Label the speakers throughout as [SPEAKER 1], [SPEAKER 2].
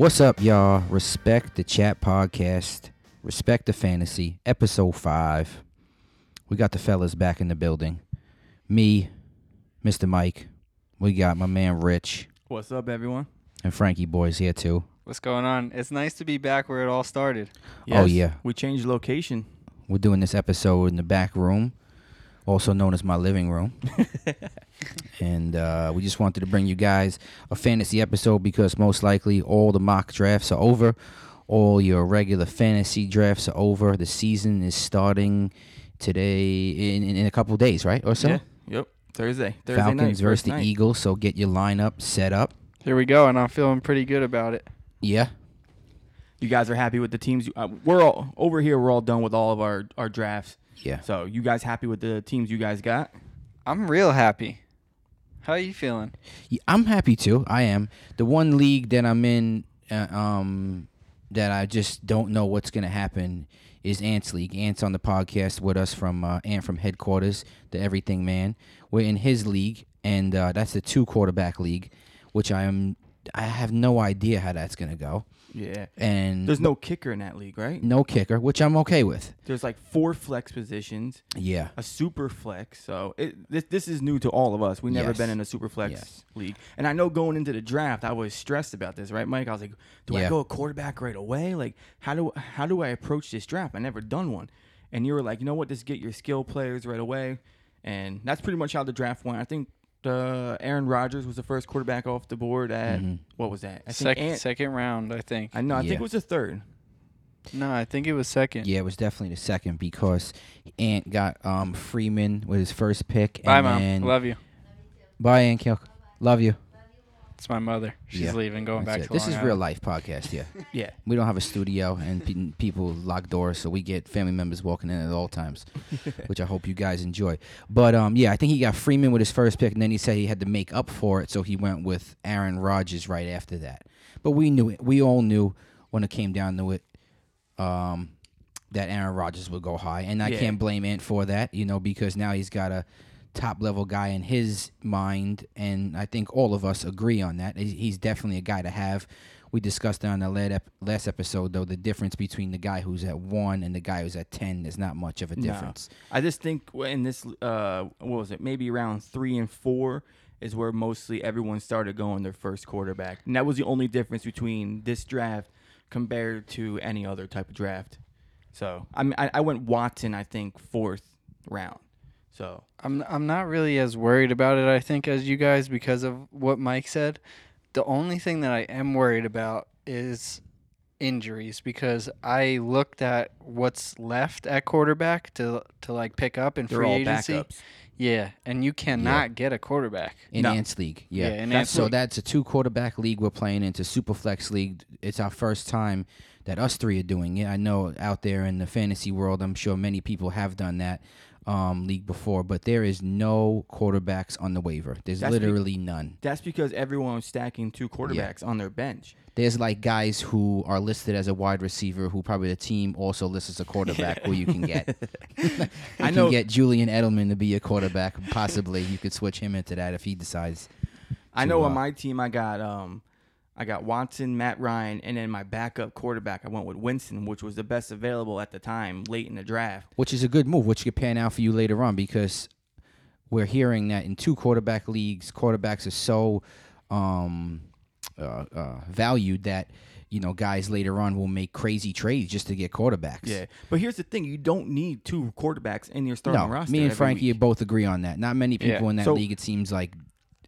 [SPEAKER 1] What's up, y'all? Respect the Chat Podcast, Respect the Fantasy, Episode 5. We got the fellas back in the building. Me, Mr. Mike. We got my man Rich
[SPEAKER 2] What's up, everyone?
[SPEAKER 1] and Frankie Boys here too.
[SPEAKER 3] What's going on? It's nice to be back where it all started.
[SPEAKER 1] Oh, yeah.
[SPEAKER 2] we changed location.
[SPEAKER 1] We're doing this episode in the back room, also known as my living room. and uh, we just wanted to bring you guys a fantasy episode because most likely all the mock drafts are over. All your regular fantasy drafts are over. The season is starting today in, in, in a couple days, right? Or so?
[SPEAKER 2] Yeah. Yep. Thursday. Thursday night.
[SPEAKER 1] Falcons versus the
[SPEAKER 2] night.
[SPEAKER 1] Eagles. So get your lineup set up.
[SPEAKER 3] Here we go, and I'm feeling pretty good about it.
[SPEAKER 1] Yeah.
[SPEAKER 2] You guys are happy with the teams? You, uh, we're all over here. We're all done with all of our our drafts.
[SPEAKER 1] Yeah.
[SPEAKER 2] So you guys happy with the teams you guys got?
[SPEAKER 3] I'm real happy. How are you feeling?
[SPEAKER 1] Yeah, I'm happy too. I am. The one league that I'm in, uh, um, that I just don't know what's gonna happen is Ants League. Ants on the podcast with us from uh, Ant from headquarters, the Everything Man. We're in his league, and uh, that's the two quarterback league, which I am. I have no idea how that's gonna go,
[SPEAKER 2] Yeah.
[SPEAKER 1] and
[SPEAKER 2] There's no kicker in that league, right?
[SPEAKER 1] no kicker, which I'm okay with.
[SPEAKER 2] There's like four flex positions,
[SPEAKER 1] Yeah.
[SPEAKER 2] a super flex. So it, this this is new to all of us. We never
[SPEAKER 1] Yes.
[SPEAKER 2] been in a super flex
[SPEAKER 1] Yes.
[SPEAKER 2] league, and I know going into the draft, I was stressed about this, right, Mike? I was like, do I go a quarterback right away? Like, how do how do I approach this draft? I never done one, and you were like, you know what? Just get your skill players right away, and that's pretty much how the draft went. I think. Uh, Aaron Rodgers was the first quarterback off the board at
[SPEAKER 1] Mhm.
[SPEAKER 2] what was that? I think
[SPEAKER 3] Second,
[SPEAKER 2] Ant-
[SPEAKER 3] second round, I think.
[SPEAKER 2] I know. I
[SPEAKER 1] Yeah.
[SPEAKER 2] think it was the third.
[SPEAKER 3] no, I think it was second.
[SPEAKER 1] Yeah, it was definitely the second because Ant got um, Freeman with his first pick.
[SPEAKER 3] Bye,
[SPEAKER 1] and
[SPEAKER 3] mom. Love you.
[SPEAKER 1] Bye, Aunt Kilk. Love you.
[SPEAKER 3] It's my mother. She's
[SPEAKER 1] Yeah,
[SPEAKER 3] leaving, going back
[SPEAKER 1] it.
[SPEAKER 3] to
[SPEAKER 1] This
[SPEAKER 3] Long
[SPEAKER 1] is
[SPEAKER 3] Island.
[SPEAKER 1] real life podcast. Yeah,
[SPEAKER 2] Yeah.
[SPEAKER 1] we don't have a studio and pe- people lock doors, so we get family members walking in at all times, which I hope you guys enjoy. But um, yeah, I think he got Freeman with his first pick, and then he said he had to make up for it, so he went with Aaron Rodgers right after that. But we knew it. We all knew when it came down to it. Um, that Aaron Rodgers would go high, and I
[SPEAKER 2] Yeah.
[SPEAKER 1] can't blame Ant for that, you know, because now he's got a top level guy in his mind, and I think all of us agree on that. He's definitely a guy to have. We discussed it on the last episode though the difference between the guy who's at one and the guy who's at ten is not much of a
[SPEAKER 2] No.
[SPEAKER 1] difference.
[SPEAKER 2] I just think in this, uh, what was it? Maybe around three and four is where mostly everyone started going their first quarterback, and that was the only difference between this draft compared to any other type of draft. So I mean, I, I went Watson, I think fourth round. So
[SPEAKER 3] I'm I'm not really as worried about it, I think, as you guys because of what Mike said. The only thing that I am worried about is injuries because I looked at what's left at quarterback to to like pick up in
[SPEAKER 2] they're
[SPEAKER 3] free
[SPEAKER 2] all
[SPEAKER 3] agency.
[SPEAKER 2] backups.
[SPEAKER 3] Yeah, and you cannot get a quarterback.
[SPEAKER 1] In
[SPEAKER 2] No.
[SPEAKER 1] Ants League, yeah.
[SPEAKER 3] Yeah, in
[SPEAKER 1] That's-
[SPEAKER 3] Ants
[SPEAKER 1] so
[SPEAKER 3] League.
[SPEAKER 1] that's a two quarterback league we're playing into Superflex League. It's our first time that us three are doing it. I know out there in the fantasy world, I'm sure many people have done that um, league before, but there is no quarterbacks on the waiver. There's
[SPEAKER 2] That's be-
[SPEAKER 1] literally none.
[SPEAKER 2] That's because everyone was stacking two quarterbacks on their bench.
[SPEAKER 1] There's like guys who are listed as a wide receiver who probably the team also lists as a quarterback who you can get. you
[SPEAKER 2] I know-
[SPEAKER 1] can get Julian Edelman to be a quarterback. Possibly you could switch him into that if he decides.
[SPEAKER 2] I know
[SPEAKER 1] uh,
[SPEAKER 2] on my team I got um I got Watson, Matt Ryan, and then my backup quarterback I went with Winston, which was the best available at the time late in the draft.
[SPEAKER 1] which is a good move, which could pan out for you later on because we're hearing that in two quarterback leagues, quarterbacks are so um, uh, uh, valued that you know guys later on will make crazy trades just to get quarterbacks.
[SPEAKER 2] Yeah, but here's the thing: you don't need two quarterbacks in your starting
[SPEAKER 1] no,
[SPEAKER 2] roster.
[SPEAKER 1] me and Frankie
[SPEAKER 2] week.
[SPEAKER 1] both agree on that. Not many people
[SPEAKER 3] Yeah.
[SPEAKER 1] in that
[SPEAKER 2] So-
[SPEAKER 1] league, it seems like,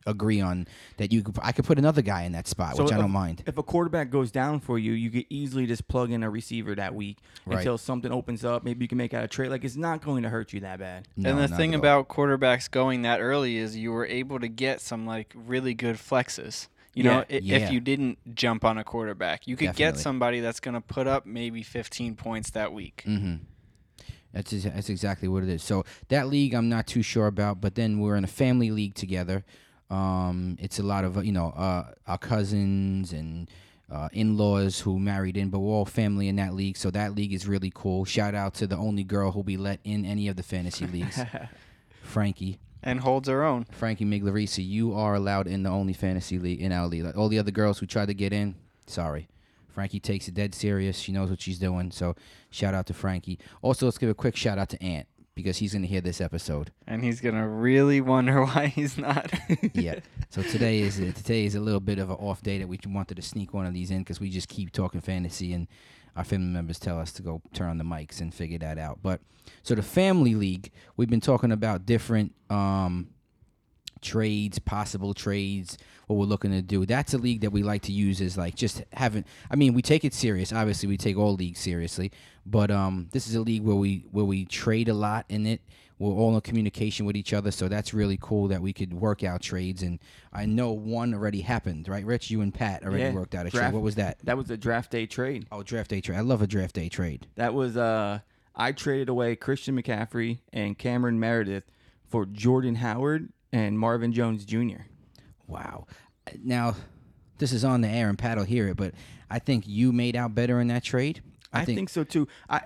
[SPEAKER 1] agree on that. You could, I could put another guy in that spot,
[SPEAKER 2] So
[SPEAKER 1] which I don't mind.
[SPEAKER 2] If a quarterback goes down for you, you could easily just plug in a receiver that week
[SPEAKER 1] Right.
[SPEAKER 2] until something opens up. Maybe you can make out a trade. Like it's not going to hurt you that bad.
[SPEAKER 1] No,
[SPEAKER 3] and the thing about quarterbacks going that early is you were able to get some like really good flexes. You know,
[SPEAKER 2] Yeah.
[SPEAKER 3] i-
[SPEAKER 1] Yeah.
[SPEAKER 3] if you didn't jump on a quarterback, you could
[SPEAKER 1] Definitely.
[SPEAKER 3] get somebody that's going to put up maybe 15 points that week.
[SPEAKER 1] Mm-hmm. That's that's exactly what it is. So that league, I'm not too sure about. But then we're in a family league together. Um, it's a lot of uh, you know uh, our cousins and uh, in-laws who married in, but we're all family in that league. So that league is really cool. Shout out to the only girl who'll be let in any of the fantasy leagues, Frankie.
[SPEAKER 3] And holds her own.
[SPEAKER 1] Frankie Miglarisi, you are allowed in the only fantasy league in our league. Like all the other girls who tried to get in, sorry. Frankie takes it dead serious. She knows what she's doing. So shout out to Frankie. Also, let's give a quick shout out to Ant because he's gonna hear this episode.
[SPEAKER 3] And he's gonna really wonder why he's not.
[SPEAKER 1] yeah. So today is today is a little bit of an off day that we wanted to sneak one of these in because we just keep talking fantasy and our family members tell us to go turn on the mics and figure that out. But so the family league, we've been talking about different um, trades, possible trades, what we're looking to do. That's a league that we like to use as like just having. I mean, we take it serious. Obviously, we take all leagues seriously, but um, this is a league where we where we trade a lot in it. We're all in communication with each other, so that's really cool that we could work out trades. And I know one already happened, right, Rich? You and Pat already
[SPEAKER 2] Yeah,
[SPEAKER 1] worked out a
[SPEAKER 2] draft-
[SPEAKER 1] trade. What was that?
[SPEAKER 2] That was a draft day trade.
[SPEAKER 1] Oh, draft day trade. I love a draft day trade.
[SPEAKER 2] That was uh I traded away Christian McCaffrey and Cameron Meredith for Jordan Howard and Marvin Jones Jr.
[SPEAKER 1] Wow. Now, this is on the air and Pat will hear it, but I think you made out better in that trade.
[SPEAKER 2] I, think, so too. I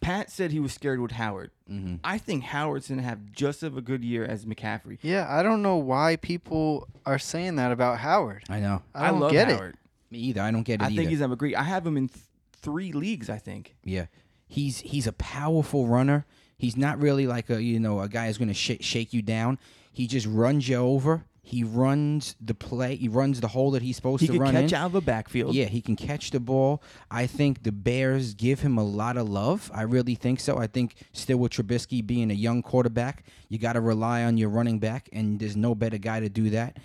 [SPEAKER 2] Pat said he was scared with Howard.
[SPEAKER 1] Mhm.
[SPEAKER 2] I think Howard's gonna have just of a good year as McCaffrey.
[SPEAKER 3] yeah, I don't know why people are saying that about Howard.
[SPEAKER 1] I know.
[SPEAKER 3] I don't
[SPEAKER 2] love
[SPEAKER 3] get
[SPEAKER 2] Howard.
[SPEAKER 1] Me either. I don't get it
[SPEAKER 2] I
[SPEAKER 1] either.
[SPEAKER 2] think he's gonna have a great. I have him in th- three leagues. I think.
[SPEAKER 1] yeah. He's he's a powerful runner. He's not really like a you know a guy who's going to sh- shake you down. He just runs you over. He runs the play. He runs the hole that he's supposed
[SPEAKER 2] He
[SPEAKER 1] to run
[SPEAKER 2] catch
[SPEAKER 1] in.
[SPEAKER 2] out of the backfield.
[SPEAKER 1] Yeah, he can catch the ball. I think the Bears give him a lot of love. I really think so. I think still with Trubisky being a young quarterback, you got to rely on your running back, and there's no better guy to do that.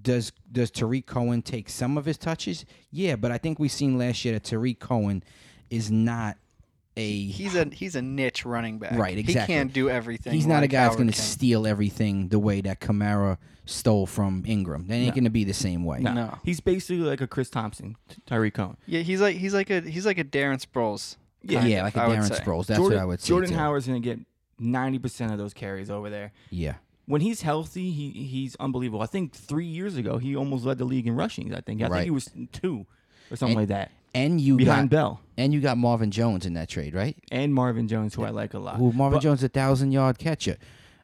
[SPEAKER 1] Does does Tarik Cohen take some of his touches? Yeah, but I think we've seen last year that Tarik Cohen is not a
[SPEAKER 3] He's a he's a niche running back.
[SPEAKER 1] Right, exactly.
[SPEAKER 3] He can't do everything.
[SPEAKER 1] He's not a
[SPEAKER 3] like
[SPEAKER 1] guy that's going to steal everything the way that Kamara stole from Ingram. That ain't
[SPEAKER 2] No.
[SPEAKER 1] going to be the same way.
[SPEAKER 2] No.
[SPEAKER 3] No.
[SPEAKER 2] He's basically like a Chris Thompson, T- Tarik Cohen.
[SPEAKER 3] Yeah, he's like he's like a he's like a Darren Sproles.
[SPEAKER 2] Yeah,
[SPEAKER 1] yeah, like a
[SPEAKER 3] I would
[SPEAKER 1] Darren
[SPEAKER 3] say.
[SPEAKER 1] Sproles. That's
[SPEAKER 2] Jordan,
[SPEAKER 1] what I would say.
[SPEAKER 2] Jordan
[SPEAKER 1] too.
[SPEAKER 2] Howard's gonna get ninety percent of those carries over there.
[SPEAKER 1] Yeah.
[SPEAKER 2] When he's healthy, he he's unbelievable. I think three years ago he almost led the league in rushings. I think. I
[SPEAKER 1] Right.
[SPEAKER 2] think he was two or something
[SPEAKER 1] And-
[SPEAKER 2] like that.
[SPEAKER 1] And you
[SPEAKER 2] Behind
[SPEAKER 1] got
[SPEAKER 2] Bell
[SPEAKER 1] and you got Marvin Jones in that trade, right?
[SPEAKER 2] and Marvin Jones, who I like a lot.
[SPEAKER 1] Who Marvin
[SPEAKER 2] But-
[SPEAKER 1] Jones a thousand yard catcher,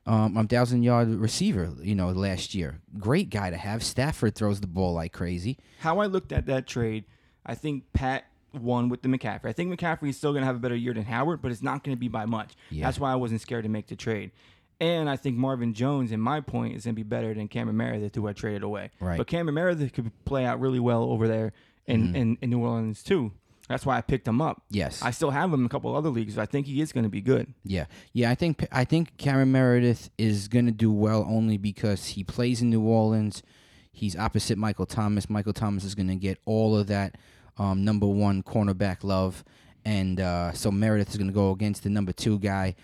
[SPEAKER 1] um, I'm a thousand yard receiver. You know, last year, great guy to have. Stafford throws the ball like crazy.
[SPEAKER 2] How I looked at that trade, I think Pat won with the McCaffrey. I think McCaffrey is still going to have a better year than Howard, but it's not going to be by much.
[SPEAKER 1] Yeah.
[SPEAKER 2] That's why I wasn't scared to make the trade. And I think Marvin Jones, in my point, is going to be better than Cameron Meredith, who I traded away.
[SPEAKER 1] Right.
[SPEAKER 2] But Cameron Meredith could play out really well over there in,
[SPEAKER 1] Mm-hmm.
[SPEAKER 2] in, in New Orleans, too. That's why I picked him up.
[SPEAKER 1] Yes.
[SPEAKER 2] I still have him in a couple other leagues. I think he is going to be good.
[SPEAKER 1] Yeah, yeah. I think I think Cameron Meredith is gonna do well only because he plays in New Orleans. He's opposite Michael Thomas. Michael Thomas is gonna get all of that um, number one cornerback love, and uh, so Meredith is gonna go against the number two guy.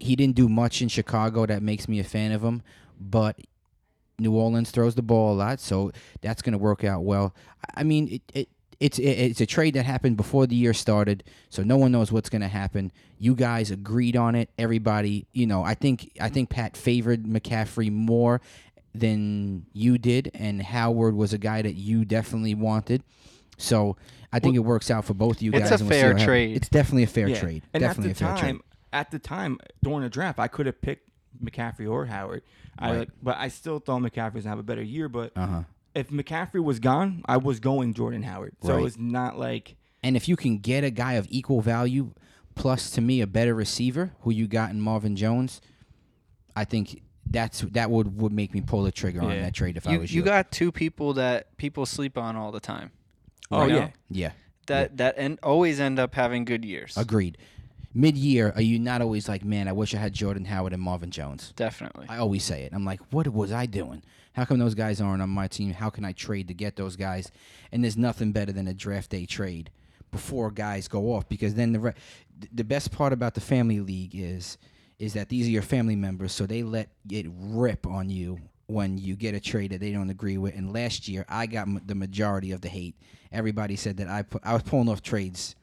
[SPEAKER 1] He didn't do much in Chicago that makes me a fan of him, but New Orleans throws the ball a lot, so that's going to work out well. I I mean, it, it it's it, it's a trade that happened before the year started, so no one knows what's going to happen. You guys agreed on it. Everybody, you know, I think I think Pat favored McCaffrey more than you did, and Howard was a guy that you definitely wanted. So I think it works out for both of you
[SPEAKER 3] It's
[SPEAKER 1] guys.
[SPEAKER 3] a
[SPEAKER 1] and we'll see
[SPEAKER 3] fair trade.
[SPEAKER 1] It's definitely a fair
[SPEAKER 2] Yeah.
[SPEAKER 1] trade.
[SPEAKER 2] And
[SPEAKER 1] definitely
[SPEAKER 2] at the
[SPEAKER 1] a fair
[SPEAKER 2] time,
[SPEAKER 1] trade.
[SPEAKER 2] at the time during the draft, I could have picked McCaffrey or Howard. I
[SPEAKER 1] Right.
[SPEAKER 2] like, but I still thought McCaffrey was gonna have a better year. But
[SPEAKER 1] Uh huh.
[SPEAKER 2] if McCaffrey was gone, I was going Jordan Howard. So
[SPEAKER 1] Right.
[SPEAKER 2] it's not like
[SPEAKER 1] And if you can get a guy of equal value, plus to me a better receiver who you got in Marvin Jones, I think that's that would would make me pull the trigger on that trade if I was
[SPEAKER 3] you You got two people that people sleep on all the time.
[SPEAKER 2] oh
[SPEAKER 3] You know?
[SPEAKER 2] yeah,
[SPEAKER 1] yeah.
[SPEAKER 3] That that and always end up having good years.
[SPEAKER 1] Agreed. Mid year, are you not always like, man, I wish I had Jordan Howard and Marvin Jones?
[SPEAKER 3] Definitely.
[SPEAKER 1] I always say it. I'm like, what was I doing? How come those guys aren't on my team? How can I trade to get those guys? And there's nothing better than a draft day trade before guys go off because then the re- the best part about the family league is is that these are your family members, so they let it rip on you when you get a trade that they don't agree with. And last year, I got m- the majority of the hate. Everybody said that I put, I was pulling off trades.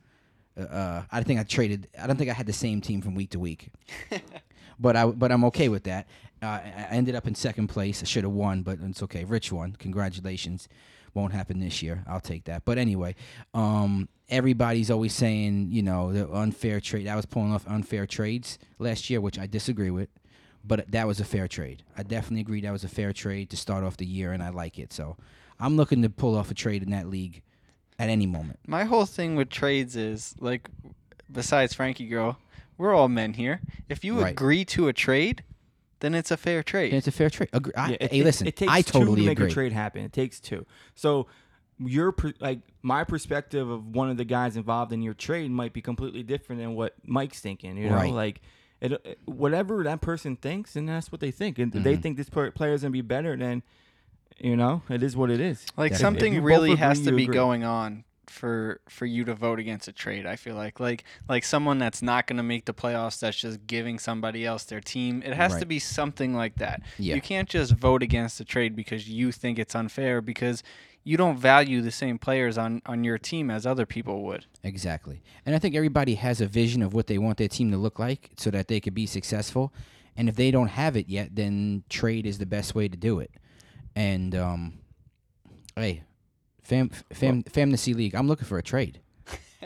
[SPEAKER 1] Uh, I think I traded. I don't think I had the same team from week to week but I but I'm okay with that. Uh, I I ended up in second place. I should have won, but it's okay. Rich won. Congratulations. Won't happen this year. I'll take that. But anyway, um, everybody's always saying you know the unfair trade. I was pulling off unfair trades last year, which I disagree with. But that was a fair trade. I definitely agree that was a fair trade to start off the year, and I like it. So I'm looking to pull off a trade in that league at any moment.
[SPEAKER 3] My whole thing with trades is like, besides Frankie Girl, we're all men here. If you
[SPEAKER 1] Right.
[SPEAKER 3] agree to a trade, then it's a fair trade.
[SPEAKER 1] And it's a fair trade. Agree. I,
[SPEAKER 2] it,
[SPEAKER 1] hey, listen,
[SPEAKER 2] it takes
[SPEAKER 1] I
[SPEAKER 2] two
[SPEAKER 1] totally
[SPEAKER 2] to make
[SPEAKER 1] agree.
[SPEAKER 2] a trade happen. It takes two. So your per, like my perspective of one of the guys involved in your trade might be completely different than what Mike's thinking. You know,
[SPEAKER 1] Right.
[SPEAKER 2] like it, it- whatever that person thinks, and that's what they think. And
[SPEAKER 1] Mm-hmm.
[SPEAKER 2] they think this player is gonna be better, then you know it is what it is.
[SPEAKER 3] Like
[SPEAKER 1] Definitely.
[SPEAKER 3] Something
[SPEAKER 2] you both
[SPEAKER 3] really has to be
[SPEAKER 2] agree.
[SPEAKER 3] going on for for you to vote against a trade. I feel like like like someone that's not going to make the playoffs that's just giving somebody else their team. It has to be something like that.
[SPEAKER 1] Yeah.
[SPEAKER 3] You can't just vote against a trade because you think it's unfair because you don't value the same players on on your team as other people would.
[SPEAKER 1] Exactly. And I think everybody has a vision of what they want their team to look like so that they could be successful. And if they don't have it yet, then trade is the best way to do it. And um hey, fam fam fantasy league, I'm looking for a trade.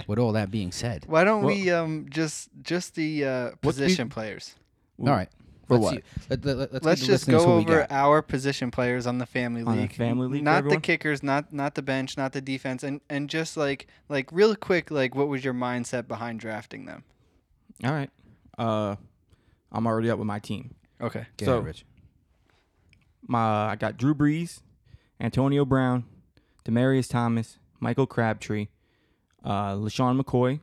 [SPEAKER 1] With all that being said.
[SPEAKER 3] Why don't
[SPEAKER 2] Well-
[SPEAKER 3] we um just just the uh,
[SPEAKER 2] What's the-
[SPEAKER 3] position players?
[SPEAKER 1] all right.
[SPEAKER 2] For
[SPEAKER 1] let's
[SPEAKER 2] what?
[SPEAKER 1] see- let, let, let, let's,
[SPEAKER 3] Let's just go over our position players on the family
[SPEAKER 2] On the
[SPEAKER 3] league.
[SPEAKER 2] family league for
[SPEAKER 3] not the
[SPEAKER 2] everyone?
[SPEAKER 3] kickers, not not the bench, not the defense, and and just like like real quick, like what was your mindset behind drafting them?
[SPEAKER 2] All right. Uh, I'm already up with my team.
[SPEAKER 3] Okay.
[SPEAKER 1] Go
[SPEAKER 2] so-
[SPEAKER 1] ahead, Rich.
[SPEAKER 2] My I got Drew Brees, Antonio Brown, Demaryius Thomas, Michael Crabtree, uh, LeSean McCoy,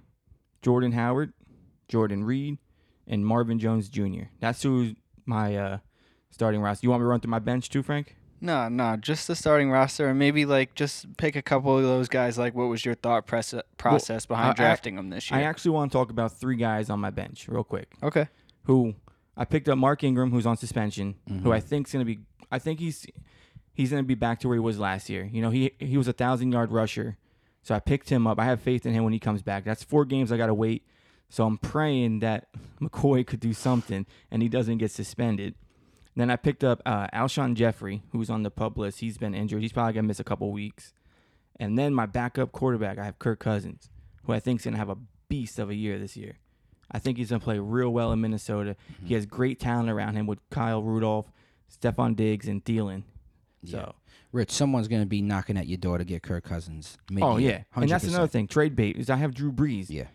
[SPEAKER 2] Jordan Howard, Jordan Reed, and Marvin Jones Jr. That's who's my uh, starting roster. You want me to run through my bench too, Frank?
[SPEAKER 3] No, no, just the starting roster, and maybe like just pick a couple of those guys. Like, what was your thought press- process behind
[SPEAKER 2] I- I-
[SPEAKER 3] drafting them this year?
[SPEAKER 2] I actually want to talk about three guys on my bench real quick.
[SPEAKER 3] okay.
[SPEAKER 2] Who I picked up Mark Ingram, who's on suspension,
[SPEAKER 1] Mm-hmm.
[SPEAKER 2] who I think is gonna be. I think he's he's gonna be back to where he was last year. You know, he he was a thousand yard rusher, so I picked him up. I have faith in him when he comes back. That's four games I gotta wait. So I'm praying that McCoy could do something and he doesn't get suspended. Then I picked up uh, Alshon Jeffery, who's on the PUP list. He's been injured. He's probably gonna miss a couple weeks. And then my backup quarterback, I have Kirk Cousins, who I think is gonna have a beast of a year this year. I think he's gonna play real well in Minnesota. He has great talent around him with Kyle Rudolph, Stefon Diggs, and Thielen. So,
[SPEAKER 1] Rich, someone's going to be knocking at your door to get Kirk Cousins. Maybe
[SPEAKER 2] oh yeah, and that's another thing. Trade bait is I have Drew Brees.
[SPEAKER 1] Yeah.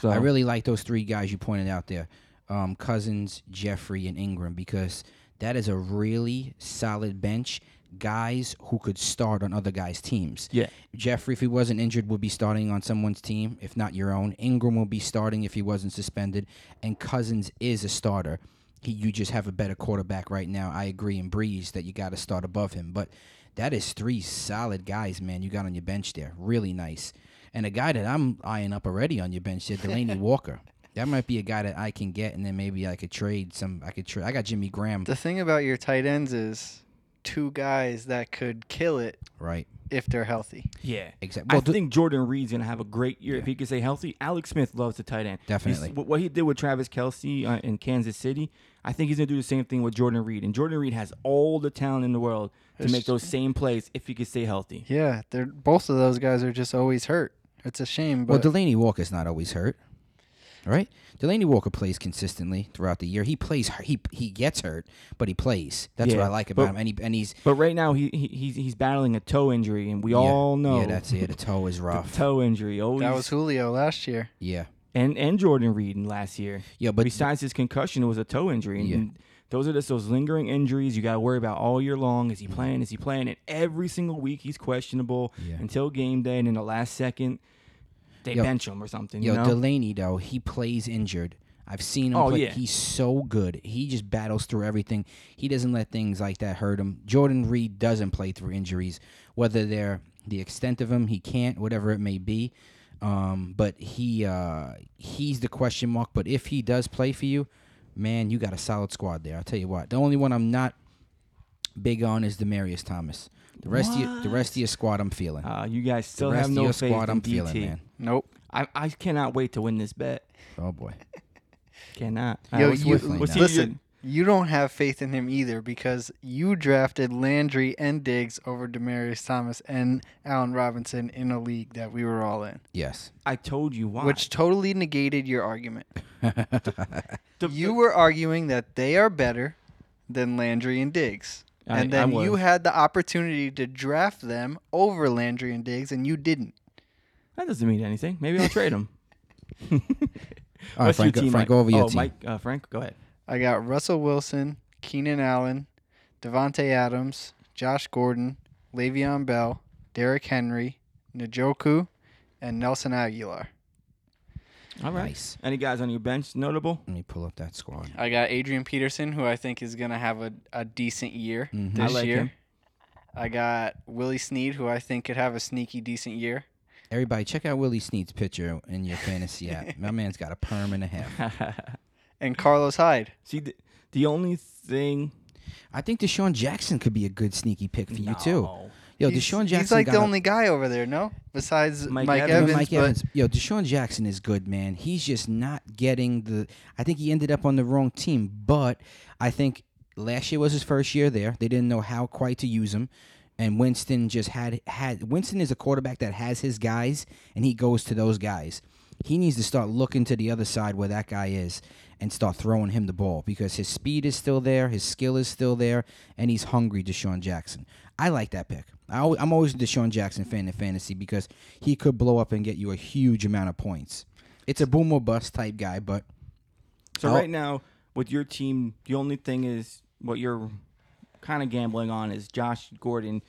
[SPEAKER 2] So
[SPEAKER 1] I really like those three guys you pointed out there um, Cousins, Jeffery, and Ingram because that is a really solid bench. Guys who could start on other guys' teams.
[SPEAKER 2] yeah.
[SPEAKER 1] Jeffery, if he wasn't injured, would be starting on someone's team, if not your own. Ingram will be starting if he wasn't suspended. And Cousins is a starter. He, you just have a better quarterback right now. I agree in Brees that you got to start above him. But that is three solid guys, man, you got on your bench there. Really nice. And a guy that I'm eyeing up already on your bench there, Delanie Walker. That might be a guy that I can get, and then maybe I could trade some. I could trade. I got Jimmy Graham,
[SPEAKER 3] The thing about your tight ends is two guys that could kill it
[SPEAKER 1] right?
[SPEAKER 3] If they're healthy.
[SPEAKER 2] Yeah.
[SPEAKER 1] Exactly.
[SPEAKER 2] I think Jordan Reed's gonna have a great year if he can stay healthy. Alex Smith loves the tight end. He's-
[SPEAKER 1] Definitely.
[SPEAKER 2] what what he did with Travis Kelce uh, in Kansas City, I think he's gonna do the same thing with Jordan Reed. And Jordan Reed has all the talent in the world to make those same plays if he can stay healthy.
[SPEAKER 3] Yeah, they're both of those guys are just always hurt. It's a shame,
[SPEAKER 1] Well,
[SPEAKER 3] but
[SPEAKER 1] Delanie Walker's not always hurt, right? Delanie Walker plays consistently throughout the year. He plays. He he gets hurt, but he plays. That's what I like about
[SPEAKER 2] but-
[SPEAKER 1] him. And he and he's
[SPEAKER 2] But right now he, he he's he's battling a toe injury, and we
[SPEAKER 1] yeah,
[SPEAKER 2] all know
[SPEAKER 1] Yeah, that's it. The toe is
[SPEAKER 2] the
[SPEAKER 1] rough.
[SPEAKER 2] toe injury. Always
[SPEAKER 3] that was Julio last year.
[SPEAKER 1] yeah,
[SPEAKER 2] and and Jordan Reed in last year.
[SPEAKER 1] yeah, but
[SPEAKER 2] Besides his concussion, it was a toe injury. And,
[SPEAKER 1] Yeah.
[SPEAKER 2] and those are just those lingering injuries you got to worry about all year long. Is he
[SPEAKER 1] Mm-hmm.
[SPEAKER 2] playing? Is he playing? And every single week he's questionable
[SPEAKER 1] Yeah.
[SPEAKER 2] until game day, and in the last second they
[SPEAKER 1] Yo-
[SPEAKER 2] bench him or something.
[SPEAKER 1] yo,
[SPEAKER 2] you know?
[SPEAKER 1] Delanie though he plays injured. I've seen him
[SPEAKER 2] Oh,
[SPEAKER 1] play.
[SPEAKER 2] yeah.
[SPEAKER 1] He's so good. He just battles through everything. He doesn't let things like that hurt him. Jordan Reed doesn't play through injuries, whether they're the extent of them, he can't, whatever it may be. Um, but he uh, he's the question mark. But if he does play for you, man, you got a solid squad there. I'll tell you what. The only one I'm not big on is Demaryius Thomas. The rest of your, the rest of your squad, I'm feeling.
[SPEAKER 2] uh, you guys still the
[SPEAKER 1] rest
[SPEAKER 2] have
[SPEAKER 1] of your
[SPEAKER 2] faith
[SPEAKER 1] squad,
[SPEAKER 2] in
[SPEAKER 1] I'm
[SPEAKER 2] DT.
[SPEAKER 1] feeling, man.
[SPEAKER 3] Nope.
[SPEAKER 2] I I cannot wait to win this bet.
[SPEAKER 1] Oh boy.
[SPEAKER 2] Cannot.
[SPEAKER 3] Yo,
[SPEAKER 2] what's-
[SPEAKER 3] you,
[SPEAKER 2] what's- what's he-
[SPEAKER 3] listen, you don't have faith in him either because you drafted Landry and Diggs over Demaryius Thomas and Allen Robinson in a league that we were all in,
[SPEAKER 1] Yes.
[SPEAKER 2] I told you why.
[SPEAKER 3] which totally negated your argument.
[SPEAKER 2] The-
[SPEAKER 3] You were arguing that they are better than Landry and Diggs.
[SPEAKER 2] I-
[SPEAKER 3] and then
[SPEAKER 2] I
[SPEAKER 3] you had the opportunity to draft them over Landry and Diggs, and you didn't.
[SPEAKER 2] That doesn't mean anything. Maybe I'll trade them.
[SPEAKER 1] All right,
[SPEAKER 2] What's your
[SPEAKER 1] Frank,
[SPEAKER 2] team,
[SPEAKER 1] Frank,
[SPEAKER 2] Mike?
[SPEAKER 1] go over your
[SPEAKER 2] oh,
[SPEAKER 1] team.
[SPEAKER 2] Mike, uh, Frank, go ahead.
[SPEAKER 3] I got Russell Wilson, Keenan Allen, Davante Adams, Josh Gordon, Le'Veon Bell, Derrick Henry, Njoku, and Nelson Agholor.
[SPEAKER 2] All right.
[SPEAKER 1] Nice.
[SPEAKER 2] Any guys on your bench notable?
[SPEAKER 1] Let me pull up that squad.
[SPEAKER 3] I got Adrian Peterson, who I think is going to have a, a decent year
[SPEAKER 1] Mhm.
[SPEAKER 2] I like
[SPEAKER 3] year.
[SPEAKER 2] him.
[SPEAKER 3] I got Willie Snead, who I think could have a sneaky decent year.
[SPEAKER 1] Everybody, check out Willie Snead's picture in your fantasy app. My man's got a perm and a half.
[SPEAKER 3] And Carlos Hyde.
[SPEAKER 2] See, the, the only thing.
[SPEAKER 1] I think DeSean Jackson could be a good sneaky pick for you too. Yo,
[SPEAKER 3] he's,
[SPEAKER 1] DeSean Jackson
[SPEAKER 3] He's like the
[SPEAKER 1] a-
[SPEAKER 3] only guy over there, no? Besides
[SPEAKER 2] Mike
[SPEAKER 3] Mike,
[SPEAKER 2] Evans.
[SPEAKER 1] Mike
[SPEAKER 3] but
[SPEAKER 1] Evans. Yo, DeSean Jackson is good, man. He's just not getting the. I think he ended up on the wrong team, but I think last year was his first year there. They didn't know how quite to use him, and Winston just had had. Winston is a quarterback that has his guys, and he goes to those guys. He needs to start looking to the other side where that guy is and start throwing him the ball because his speed is still there, his skill is still there, and he's hungry. DeSean Jackson. I like that pick. I al- I'm always a DeSean Jackson fan in fantasy because he could blow up and get you a huge amount of points. It's a boom or bust type guy, but
[SPEAKER 2] So
[SPEAKER 1] I'll-
[SPEAKER 2] right now, with your team, the only thing is what you're kind of gambling on is Josh Gordon.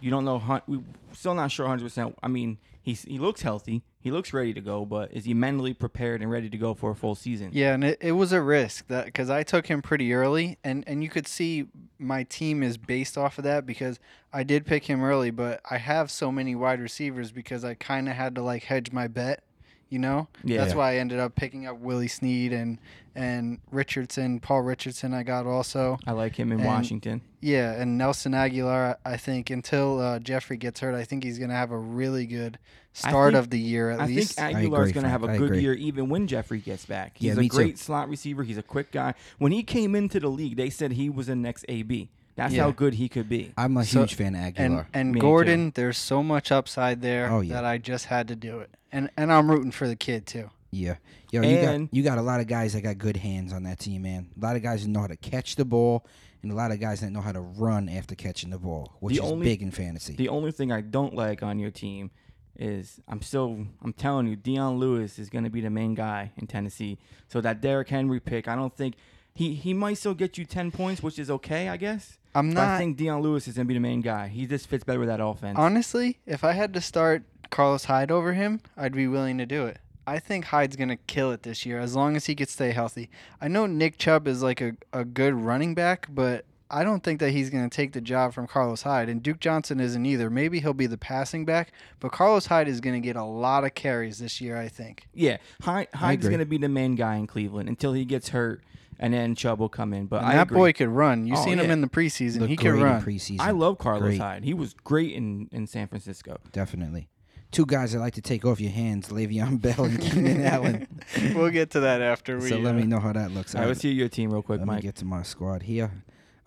[SPEAKER 2] You don't know. hun- We still not sure 100. percent I mean, he's he looks healthy. He looks ready to go, but is he mentally prepared and ready to go for a full season?
[SPEAKER 3] Yeah, and it, it was a risk that because I took him pretty early, and and you could see my team is based off of that because I did pick him early, but I have so many wide receivers because I kind of had to like hedge my bet, you know.
[SPEAKER 2] Yeah.
[SPEAKER 3] That's why I ended up picking up Willie Snead and and Richardson, Paul Richardson. I got also.
[SPEAKER 2] I like him in
[SPEAKER 3] And-
[SPEAKER 2] Washington.
[SPEAKER 3] Yeah, and Nelson Agholor. I think until uh, Jeffery gets hurt, I think he's gonna have a really good start
[SPEAKER 2] think-
[SPEAKER 3] of the year at
[SPEAKER 2] I
[SPEAKER 3] least.
[SPEAKER 2] think Agholor's
[SPEAKER 1] agree,
[SPEAKER 2] going to have a good
[SPEAKER 1] agree.
[SPEAKER 2] year even when Jeffery gets back. He's
[SPEAKER 1] Yeah,
[SPEAKER 2] a
[SPEAKER 1] me too.
[SPEAKER 2] great slot receiver. He's a quick guy. When he came into the league, they said he was the next AB. That's
[SPEAKER 3] Yeah.
[SPEAKER 2] how good he could be.
[SPEAKER 1] I'm a
[SPEAKER 3] So-
[SPEAKER 1] huge fan of Agholor.
[SPEAKER 3] and
[SPEAKER 2] Me too.
[SPEAKER 3] Gordon, there's so much upside there
[SPEAKER 1] Oh, yeah.
[SPEAKER 3] that I just had to do it. And and I'm rooting for the kid too.
[SPEAKER 1] yeah, yo, you got you got a lot of guys that got good hands on that team, man. A lot of guys that know how to catch the ball, and a lot of guys that know how to run after catching the ball, which
[SPEAKER 2] The
[SPEAKER 1] is
[SPEAKER 2] only-
[SPEAKER 1] big in fantasy.
[SPEAKER 2] The only thing I don't like on your team is I'm still I'm telling you, Dion Lewis is going to be the main guy in Tennessee. So that Derrick Henry pick, I don't think he he might still get you ten points, which is okay, I guess.
[SPEAKER 3] I'm
[SPEAKER 2] But I
[SPEAKER 3] not
[SPEAKER 2] think Dion Lewis is to be the main guy. He just fits better with that offense.
[SPEAKER 3] honestly. If I had to start Carlos Hyde over him, I'd be willing to do it. I think Hyde's gonna kill it this year as long as he could stay healthy. I know Nick Chubb is like a, a good running back, but I don't think that he's gonna take the job from Carlos Hyde. And Duke Johnson isn't either. Maybe he'll be the passing back, but Carlos Hyde is gonna get a lot of carries this year. I think.
[SPEAKER 2] yeah, Hyde, Hyde's going to be the main guy in Cleveland until he gets hurt, and then Chubb will come in. But
[SPEAKER 3] And
[SPEAKER 2] I
[SPEAKER 3] that
[SPEAKER 2] agree.
[SPEAKER 3] boy could run. You
[SPEAKER 2] Oh,
[SPEAKER 3] seen him in the preseason.
[SPEAKER 1] Looked
[SPEAKER 3] he could run.
[SPEAKER 1] preseason.
[SPEAKER 2] I love Carlos
[SPEAKER 1] Great.
[SPEAKER 2] Hyde. He was great in, in San Francisco.
[SPEAKER 1] Definitely. Two guys that like to take off your hands, Le'Veon Bell and Keenan Allen.
[SPEAKER 3] we'll get to that after we.
[SPEAKER 1] so let
[SPEAKER 3] uh,
[SPEAKER 1] me know how that looks.
[SPEAKER 2] All right, let's hear your team real quick,
[SPEAKER 1] Let me
[SPEAKER 2] Mike.
[SPEAKER 1] get to my squad here.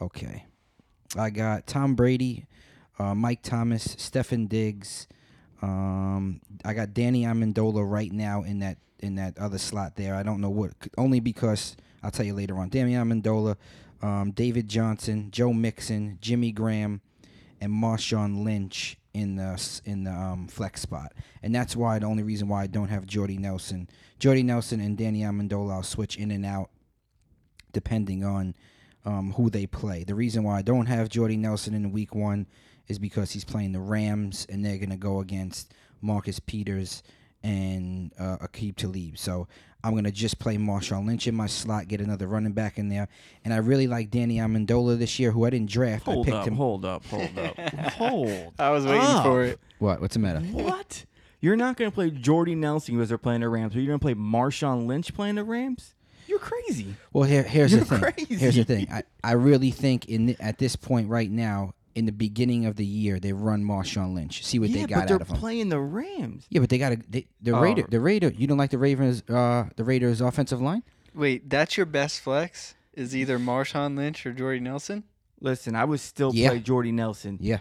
[SPEAKER 1] Okay. I got Tom Brady, uh, Mike Thomas, Stefon Diggs. Um, I got Danny Amendola right now in that in that other slot there. I don't know what, only because I'll tell you later on. Danny Amendola, um, David Johnson, Joe Mixon, Jimmy Graham, and Marshawn Lynch in the in the um, flex spot, and that's why the only reason why I don't have Jordy Nelson, Jordy Nelson and Danny Amendola. I'll switch in and out depending on um, who they play. The reason why I don't have Jordy Nelson in week one is because he's playing the Rams and they're going to go against Marcus Peters and uh, Aqib Talib. So I'm going to just play Marshawn Lynch in my slot, get another running back in there. And I really like Danny Amendola this year, who I didn't draft.
[SPEAKER 2] Hold
[SPEAKER 1] I picked
[SPEAKER 2] up,
[SPEAKER 1] him.
[SPEAKER 2] hold up, hold up, hold. Up.
[SPEAKER 3] I was waiting
[SPEAKER 2] up.
[SPEAKER 3] for it.
[SPEAKER 1] What? What's the matter?
[SPEAKER 2] What? You're not going to play Jordy Nelson because they're playing the Rams, but you're going to play Marshawn Lynch playing the Rams? You're crazy.
[SPEAKER 1] Well, here, here's
[SPEAKER 2] You're
[SPEAKER 1] the thing.
[SPEAKER 2] crazy.
[SPEAKER 1] Here's the thing. I, I really think in the, at this point right now, in the beginning of the year, they run Marshawn Lynch. See what
[SPEAKER 2] yeah,
[SPEAKER 1] they
[SPEAKER 2] but
[SPEAKER 1] got
[SPEAKER 2] they're
[SPEAKER 1] out of him.
[SPEAKER 2] playing the Rams.
[SPEAKER 1] Yeah, but they got a the
[SPEAKER 2] Oh.
[SPEAKER 1] Raider. The Raider. You don't like the Ravens? Uh, the Raiders' offensive line?
[SPEAKER 3] Wait, that's your best flex? Is either Marshawn Lynch or Jordy Nelson?
[SPEAKER 2] Listen, I would still
[SPEAKER 1] Yeah.
[SPEAKER 2] play Jordy Nelson.
[SPEAKER 1] Yeah.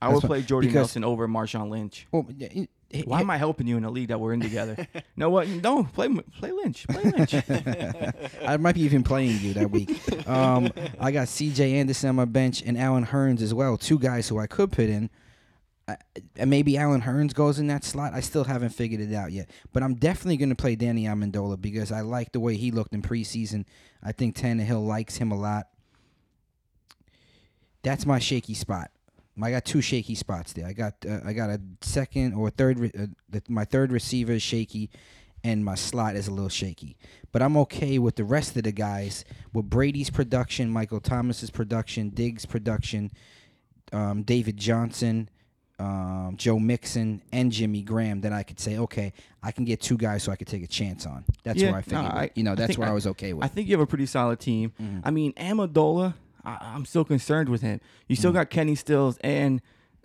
[SPEAKER 2] I
[SPEAKER 1] That's
[SPEAKER 2] would
[SPEAKER 1] what-
[SPEAKER 2] play Jordy
[SPEAKER 1] because-
[SPEAKER 2] Nelson over Marshawn Lynch.
[SPEAKER 1] Well, y- y-
[SPEAKER 2] Why am I helping you in a league that we're in together? no, what? No, play play Lynch. Play Lynch.
[SPEAKER 1] I might be even playing you that week. Um, I got C.J. Anderson on my bench and Allen Hurns as well. Two guys who I could put in. I, and maybe Allen Hurns goes in that slot. I still haven't figured it out yet. But I'm definitely going to play Danny Amendola because I like the way he looked in preseason. I think Tannehill likes him a lot. That's my shaky spot. I got two shaky spots there. I got uh, I got a second or third. Re- uh, the, my third receiver is shaky, and my slot is a little shaky. But I'm okay with the rest of the guys. With Brady's production, Michael Thomas's production, Diggs' production, um, David Johnson, um, Joe Mixon, and Jimmy Graham. Then I could say, okay, I can get two guys so I could take a chance on. That's
[SPEAKER 2] Yeah,
[SPEAKER 1] where I figured.
[SPEAKER 2] no. I-
[SPEAKER 1] you know,
[SPEAKER 2] I
[SPEAKER 1] that's where I,
[SPEAKER 2] I-
[SPEAKER 1] was okay with.
[SPEAKER 2] I think you have a pretty solid team.
[SPEAKER 1] Mhm.
[SPEAKER 2] I mean, Amendola, I, I'm still concerned with him. You still got Kenny Stills and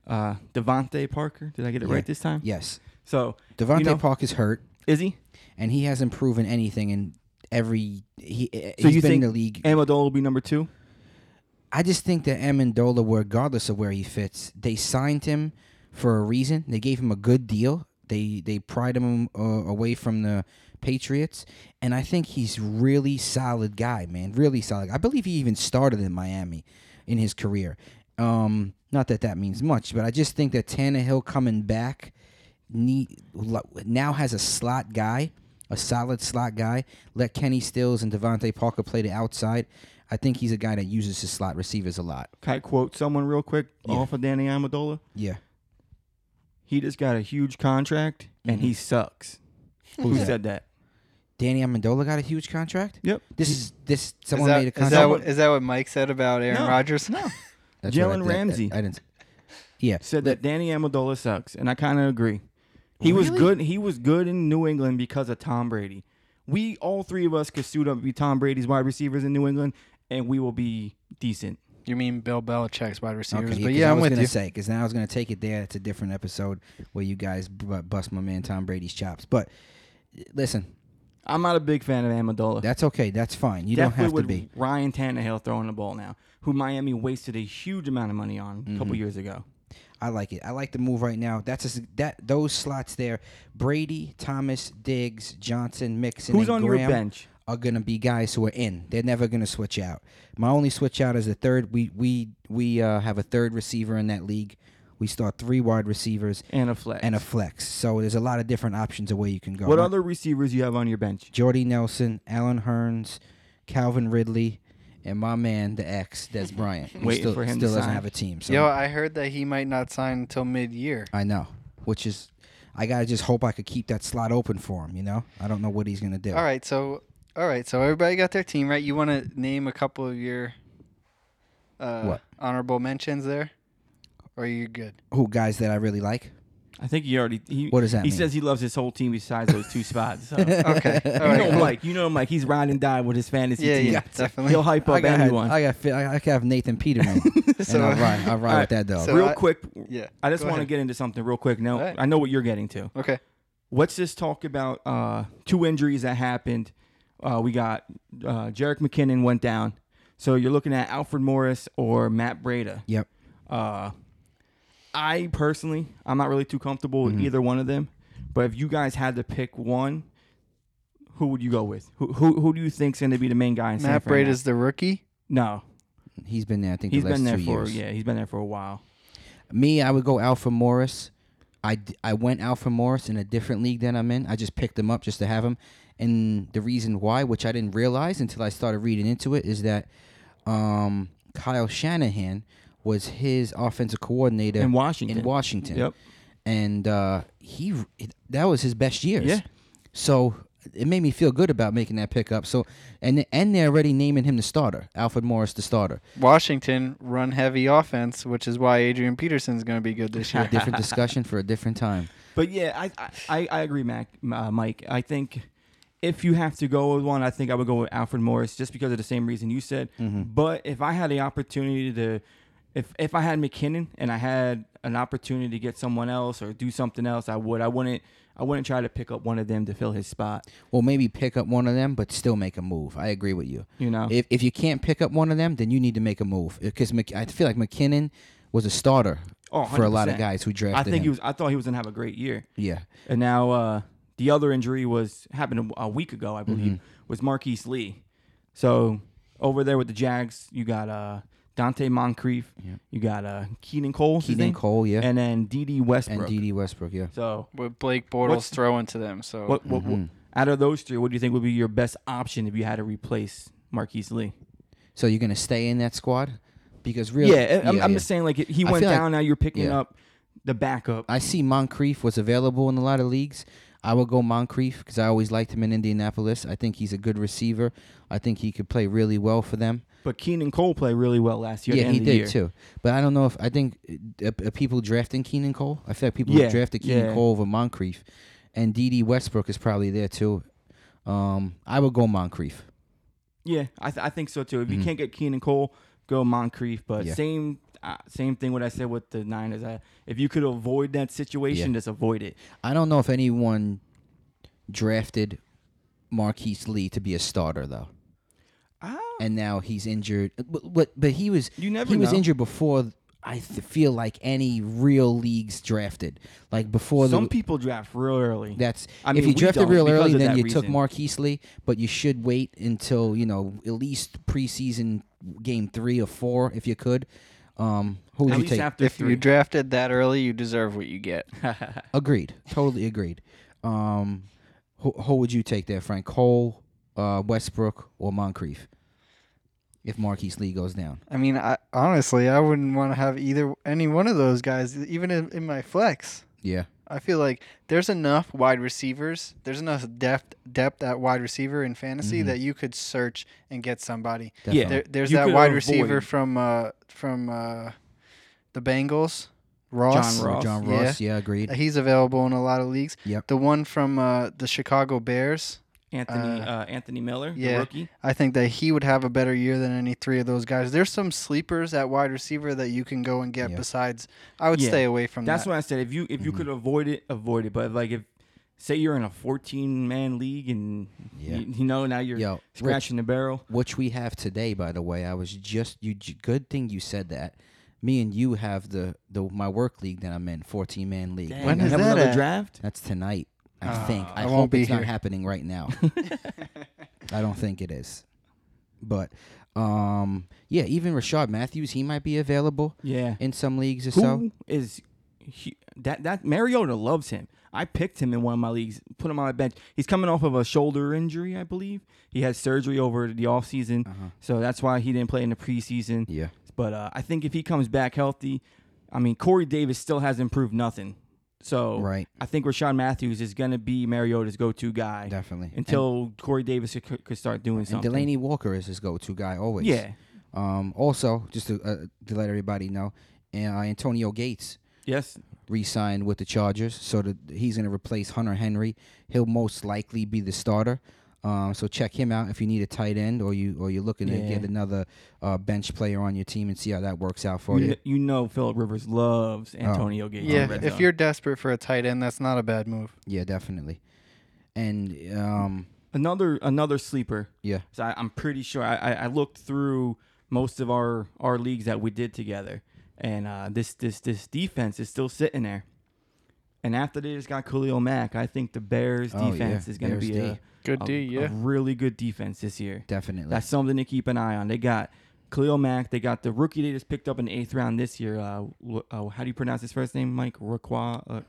[SPEAKER 2] uh, DeVante Parker. Did I get it
[SPEAKER 1] Yeah.
[SPEAKER 2] right this time?
[SPEAKER 1] yes,
[SPEAKER 2] So
[SPEAKER 1] DeVante
[SPEAKER 2] know-
[SPEAKER 1] Park is hurt,
[SPEAKER 2] is he?
[SPEAKER 1] and he hasn't proven anything in every. He,
[SPEAKER 2] So
[SPEAKER 1] he's
[SPEAKER 2] you
[SPEAKER 1] been
[SPEAKER 2] think
[SPEAKER 1] in the league
[SPEAKER 2] Amendola will be number two?
[SPEAKER 1] I just think that Amendola, regardless of where he fits, they signed him for a reason. They gave him a good deal. They they pried him uh, away from the Patriots, and I think he's really solid guy, man. Really solid. I believe he even started in Miami in his career. Um, not that that means much, but I just think that Tannehill coming back need, now has a slot guy, a solid slot guy. Let Kenny Stills and DeVante Parker play the outside. I think he's a guy that uses his slot receivers a lot.
[SPEAKER 2] Can I quote someone real quick
[SPEAKER 1] Yeah.
[SPEAKER 2] off of Danny Amendola?
[SPEAKER 1] Yeah.
[SPEAKER 2] He just got a huge contract and
[SPEAKER 1] Mhm.
[SPEAKER 2] he sucks. Who said that?
[SPEAKER 1] Danny Amendola got a huge contract.
[SPEAKER 2] Yep.
[SPEAKER 1] This is this someone
[SPEAKER 3] is that,
[SPEAKER 1] made a
[SPEAKER 3] is
[SPEAKER 1] contract.
[SPEAKER 3] that, what, is that what Mike said about Aaron
[SPEAKER 2] No.
[SPEAKER 3] Rodgers?
[SPEAKER 2] No.
[SPEAKER 1] That's what I-
[SPEAKER 2] Jalen
[SPEAKER 1] that-
[SPEAKER 2] Ramsey.
[SPEAKER 1] I, didn't. Yeah.
[SPEAKER 2] said that Danny Amendola sucks, and I kind of agree. He was
[SPEAKER 1] Really?
[SPEAKER 2] good. He was good in New England because of Tom Brady. We all three of us could suit up and be Tom Brady's wide receivers in New England, and we will be decent.
[SPEAKER 3] You mean Bill Belichick's wide receivers?
[SPEAKER 1] Okay,
[SPEAKER 3] but
[SPEAKER 1] 'cause
[SPEAKER 3] yeah,
[SPEAKER 1] I
[SPEAKER 3] I'm
[SPEAKER 1] was
[SPEAKER 3] with
[SPEAKER 1] gonna
[SPEAKER 3] you.
[SPEAKER 1] say because now I was gonna take it there. It's a different episode where you guys bu- bust my man Tom Brady's chops. But listen,
[SPEAKER 2] I'm not a big fan of Amendola.
[SPEAKER 1] that's okay. That's fine. You
[SPEAKER 2] Definitely
[SPEAKER 1] don't have to
[SPEAKER 2] with
[SPEAKER 1] be.
[SPEAKER 2] Ryan Tannehill throwing the ball now, who Miami wasted a huge amount of money on a couple
[SPEAKER 1] Mhm.
[SPEAKER 2] years ago.
[SPEAKER 1] I like it. I like the move right now. That's just, that those slots there. Brady, Thomas, Diggs, Johnson, Mixon,
[SPEAKER 2] Who's
[SPEAKER 1] and
[SPEAKER 2] on
[SPEAKER 1] Graham
[SPEAKER 2] your bench?
[SPEAKER 1] are gonna be guys who are in. They're never gonna switch out. My only switch out is the third. We we we uh, have a third receiver in that league. We start three wide receivers
[SPEAKER 2] And a flex.
[SPEAKER 1] and a flex. So there's a lot of different options of where you can go.
[SPEAKER 2] what
[SPEAKER 1] My-
[SPEAKER 2] other receivers you have on your bench?
[SPEAKER 1] Jordy Nelson, Allen Hurns, Calvin Ridley, and my man, the ex, Dez Bryant.
[SPEAKER 2] Waiting
[SPEAKER 1] still,
[SPEAKER 2] for him to
[SPEAKER 1] still doesn't
[SPEAKER 2] sign.
[SPEAKER 1] have a team. So
[SPEAKER 3] Yo, I heard that he might not sign until mid-year.
[SPEAKER 1] I know, which is, I gotta just hope I could keep that slot open for him. You know, I don't know what he's gonna do.
[SPEAKER 3] All right, so all right, so everybody got their team right. You want to name a couple of your uh,
[SPEAKER 1] What?
[SPEAKER 3] honorable mentions there, or are you good?
[SPEAKER 1] Who guys that I really like?
[SPEAKER 2] I think he already. He,
[SPEAKER 1] What does that
[SPEAKER 2] He
[SPEAKER 1] mean?
[SPEAKER 2] says he loves his whole team besides those two spots. So.
[SPEAKER 3] Okay, all
[SPEAKER 2] you
[SPEAKER 3] right,
[SPEAKER 2] know
[SPEAKER 3] cool.
[SPEAKER 2] Mike. You know Mike. He's ride and die with his fantasy
[SPEAKER 3] Yeah,
[SPEAKER 2] team.
[SPEAKER 3] yeah, definitely.
[SPEAKER 2] He'll hype
[SPEAKER 1] I
[SPEAKER 2] up
[SPEAKER 1] got,
[SPEAKER 2] anyone.
[SPEAKER 1] I got, fi- I, I can have Nathan Peterman,
[SPEAKER 3] So-
[SPEAKER 1] and I'll ride, I'll ride
[SPEAKER 2] Alright,
[SPEAKER 1] with that dog.
[SPEAKER 3] so-
[SPEAKER 2] real
[SPEAKER 3] I-
[SPEAKER 2] quick,
[SPEAKER 3] Yeah.
[SPEAKER 2] I just
[SPEAKER 3] go
[SPEAKER 2] want to
[SPEAKER 3] ahead.
[SPEAKER 2] get into something real quick. Now,
[SPEAKER 3] Alright.
[SPEAKER 2] I know what you're getting to.
[SPEAKER 3] Okay.
[SPEAKER 2] Let's just talk about uh, two injuries that happened. Uh, we got uh, Jerick McKinnon went down. So you're looking at Alfred Morris or Matt Breida.
[SPEAKER 1] Yep.
[SPEAKER 2] Uh, I personally, I'm not really too comfortable with
[SPEAKER 1] Mhm.
[SPEAKER 2] either one of them. But if you guys had to pick one, who would you go with? Who who, who do you think's going to be the main guy in San
[SPEAKER 3] Matt
[SPEAKER 2] now?
[SPEAKER 3] Breida's the rookie.
[SPEAKER 2] No,
[SPEAKER 1] He's been there. I think
[SPEAKER 2] he's
[SPEAKER 1] the
[SPEAKER 2] been there for
[SPEAKER 1] years.
[SPEAKER 2] yeah, he's been there for a while.
[SPEAKER 1] Me, I would go Alfred Morris. I, I went Alfred Morris in a different league than I'm in. I just picked him up just to have him. And the reason why, which I didn't realize until I started reading into it, is that um, Kyle Shanahan was his offensive coordinator
[SPEAKER 2] In Washington.
[SPEAKER 1] in Washington.
[SPEAKER 2] Yep.
[SPEAKER 1] And uh, he that was his best years.
[SPEAKER 2] Yeah.
[SPEAKER 1] So it made me feel good about making that pickup. So and and they're already naming him the starter, Alfred Morris the starter.
[SPEAKER 3] Washington run heavy offense, which is why Adrian Peterson's going to be good this year.
[SPEAKER 1] Different discussion for a different time.
[SPEAKER 2] But yeah, I I, I agree, Mac, uh, Mike. I think if you have to go with one, I think I would go with Alfred Morris just because of the same reason you said.
[SPEAKER 1] Mhm.
[SPEAKER 2] But if I had the opportunity to, if if I had McKinnon and I had an opportunity to get someone else or do something else, I would. I wouldn't. I wouldn't try to pick up one of them to fill his spot.
[SPEAKER 1] Well, maybe pick up one of them, but still make a move. I agree with you.
[SPEAKER 2] You know.
[SPEAKER 1] If if you can't pick up one of them, then you need to make a move because I feel like McKinnon was a starter
[SPEAKER 2] Oh,
[SPEAKER 1] for a lot of guys who drafted
[SPEAKER 2] I think
[SPEAKER 1] him.
[SPEAKER 2] he was. I thought he was gonna have a great year.
[SPEAKER 1] yeah,
[SPEAKER 2] And now uh, the other injury was happened a, a week ago, I believe,
[SPEAKER 1] Mhm.
[SPEAKER 2] was Marquise Lee. So over there with the Jags, you got uh, Donte Moncrief,
[SPEAKER 1] Yeah.
[SPEAKER 2] you got uh, Keelan Cole, his Keelan?
[SPEAKER 1] Cole, yeah,
[SPEAKER 2] and then Dede Westbrook.
[SPEAKER 1] and Dede Westbrook, yeah.
[SPEAKER 2] So
[SPEAKER 3] With Blake Bortles
[SPEAKER 2] What's-
[SPEAKER 3] throwing to them. So
[SPEAKER 2] what, what, what-
[SPEAKER 1] Mhm.
[SPEAKER 2] out of those three, what do you think would be your best option if you had to replace Marquise Lee?
[SPEAKER 1] So you're gonna stay in that squad because really,
[SPEAKER 2] yeah, I'm, I'm
[SPEAKER 1] yeah.
[SPEAKER 2] just saying, like he went
[SPEAKER 1] feel like-
[SPEAKER 2] down. now you're picking
[SPEAKER 1] yeah.
[SPEAKER 2] up the backup.
[SPEAKER 1] I see Moncrief was available in a lot of leagues. I would go Moncrief because I always liked him in Indianapolis. I think he's a good receiver. I think he could play really well for them.
[SPEAKER 2] But Keelan Cole played really well last year.
[SPEAKER 1] yeah, he did
[SPEAKER 2] year.
[SPEAKER 1] too. But I don't know if I think uh, uh, people drafting Keelan Cole. I feel like people
[SPEAKER 2] Yeah,
[SPEAKER 1] drafted Keelan
[SPEAKER 2] yeah.
[SPEAKER 1] Cole over Moncrief, and Dede Westbrook is probably there too. Um, I would go Moncrief.
[SPEAKER 2] Yeah, I, th- I think so too. If you
[SPEAKER 1] Mhm.
[SPEAKER 2] can't get Keelan Cole, go Moncrief. But
[SPEAKER 1] Yeah.
[SPEAKER 2] same uh, same thing what I said with the Niners. I, if you could avoid that situation,
[SPEAKER 1] Yeah.
[SPEAKER 2] just avoid it.
[SPEAKER 1] I don't know if anyone drafted Marquise Lee to be a starter though,
[SPEAKER 2] Ah,
[SPEAKER 1] and now he's injured. But but, but he was
[SPEAKER 2] you never
[SPEAKER 1] he was
[SPEAKER 2] know.
[SPEAKER 1] injured before. I th- feel like any real leagues drafted, like before
[SPEAKER 2] Some
[SPEAKER 1] the.
[SPEAKER 2] people draft real early.
[SPEAKER 1] That's
[SPEAKER 2] I
[SPEAKER 1] if
[SPEAKER 2] mean,
[SPEAKER 1] you drafted
[SPEAKER 2] don't
[SPEAKER 1] real
[SPEAKER 2] because
[SPEAKER 1] early,
[SPEAKER 2] of
[SPEAKER 1] then
[SPEAKER 2] that
[SPEAKER 1] you took
[SPEAKER 2] reason.
[SPEAKER 1] Marquise Lee, but you should wait until you know at least preseason game three or four if you could. Um, who would
[SPEAKER 2] At
[SPEAKER 1] you
[SPEAKER 2] least
[SPEAKER 1] take?
[SPEAKER 2] after
[SPEAKER 3] if
[SPEAKER 2] three.
[SPEAKER 3] you drafted that early, you deserve what you get.
[SPEAKER 1] Agreed. Totally agreed. Um, who, who would you take there, Frank? Cole, uh, Westbrook, or Moncrief? If Marquise Lee goes down,
[SPEAKER 3] I mean, I honestly, I wouldn't want to have either any one of those guys, even in, in my flex.
[SPEAKER 1] yeah,
[SPEAKER 3] I feel like there's enough wide receivers. There's enough depth depth at wide receiver in fantasy
[SPEAKER 1] Mhm.
[SPEAKER 3] that you could search and get somebody.
[SPEAKER 2] Yeah.
[SPEAKER 3] There, there's
[SPEAKER 2] You
[SPEAKER 3] that
[SPEAKER 2] could
[SPEAKER 3] wide
[SPEAKER 2] avoid-
[SPEAKER 3] receiver from uh, from uh, the Bengals, Ross.
[SPEAKER 2] John Ross.
[SPEAKER 1] John
[SPEAKER 3] Yeah.
[SPEAKER 1] Ross, yeah, agreed.
[SPEAKER 3] He's available in a lot of leagues.
[SPEAKER 1] Yep.
[SPEAKER 3] The one from uh, the Chicago Bears.
[SPEAKER 2] Anthony
[SPEAKER 3] Uh,
[SPEAKER 2] uh, Anthony Miller,
[SPEAKER 3] yeah.
[SPEAKER 2] the rookie.
[SPEAKER 3] I think that he would have a better year than any three of those guys. There's some sleepers at wide receiver that you can go and get.
[SPEAKER 1] Yeah.
[SPEAKER 3] Besides, I would
[SPEAKER 2] Yeah.
[SPEAKER 3] stay away from that.
[SPEAKER 2] That's
[SPEAKER 3] that.
[SPEAKER 2] what I said. If you if you
[SPEAKER 1] Mhm.
[SPEAKER 2] could avoid it, avoid it. But like if say you're in a 14 man league and
[SPEAKER 1] Yeah.
[SPEAKER 2] you, you know now you're
[SPEAKER 1] Yo, Rich,
[SPEAKER 2] scratching the barrel.
[SPEAKER 1] which we have today, by the way. I was just you. Good thing you said that. Me and you have the the my work league that I'm in, 14 man league.
[SPEAKER 2] Dang,
[SPEAKER 3] When
[SPEAKER 2] you
[SPEAKER 3] is
[SPEAKER 2] have
[SPEAKER 3] that
[SPEAKER 2] another
[SPEAKER 3] at?
[SPEAKER 2] draft?
[SPEAKER 1] That's tonight. I
[SPEAKER 3] Ah,
[SPEAKER 1] think. I,
[SPEAKER 3] I
[SPEAKER 1] hope it's not happening right now. I don't think it is. But um yeah, even Rishard Matthews, he might be available
[SPEAKER 2] Yeah.
[SPEAKER 1] in some leagues or so.
[SPEAKER 2] Is he, that? That Mariota loves him. I picked him in one of my leagues, put him on my bench. He's coming off of a shoulder injury, I believe. He had surgery over the offseason,
[SPEAKER 1] Uh-huh.
[SPEAKER 2] so that's why he didn't play in the preseason.
[SPEAKER 1] Yeah.
[SPEAKER 2] But uh, I think if he comes back healthy, I mean Corey Davis still hasn't proved nothing. So
[SPEAKER 1] Right.
[SPEAKER 2] I think Rishard Matthews is going to be Mariota's go-to guy
[SPEAKER 1] Definitely.
[SPEAKER 2] until Corey Davis could, could start doing
[SPEAKER 1] and, and
[SPEAKER 2] something.
[SPEAKER 1] Delanie Walker is his go-to guy always.
[SPEAKER 2] yeah.
[SPEAKER 1] Um also, just to, uh, to let everybody know, uh, Antonio Gates
[SPEAKER 2] Yes.
[SPEAKER 1] re-signed with the Chargers, so that he's going to replace Hunter Henry. He'll most likely be the starter. Um, so check him out if you need a tight end or you or you're looking to get another uh, bench player on your team and see how that works out for
[SPEAKER 2] You,
[SPEAKER 1] you.
[SPEAKER 2] you know Philip Rivers loves Antonio Gates.
[SPEAKER 3] yeah, if
[SPEAKER 2] zone.
[SPEAKER 3] you're desperate for a tight end, that's not a bad move.
[SPEAKER 1] Yeah, definitely. And um,
[SPEAKER 2] another another sleeper.
[SPEAKER 1] yeah,
[SPEAKER 2] So I, I'm pretty sure I, I, I looked through most of our, our leagues that we did together, and uh, this this this defense is still sitting there. And after they just got Khalil Mack, I think the Bears
[SPEAKER 1] Oh,
[SPEAKER 2] defense
[SPEAKER 1] yeah.
[SPEAKER 2] is going to be
[SPEAKER 1] D.
[SPEAKER 2] a,
[SPEAKER 3] Good
[SPEAKER 2] a,
[SPEAKER 3] D,
[SPEAKER 2] a
[SPEAKER 3] yeah.
[SPEAKER 2] really good defense this year.
[SPEAKER 1] definitely.
[SPEAKER 2] That's something to keep an eye on. They got Khalil Mack. They got the rookie they just picked up in the eighth round this year. Uh, uh, how do you pronounce his first name, Mike? Raquel, uh,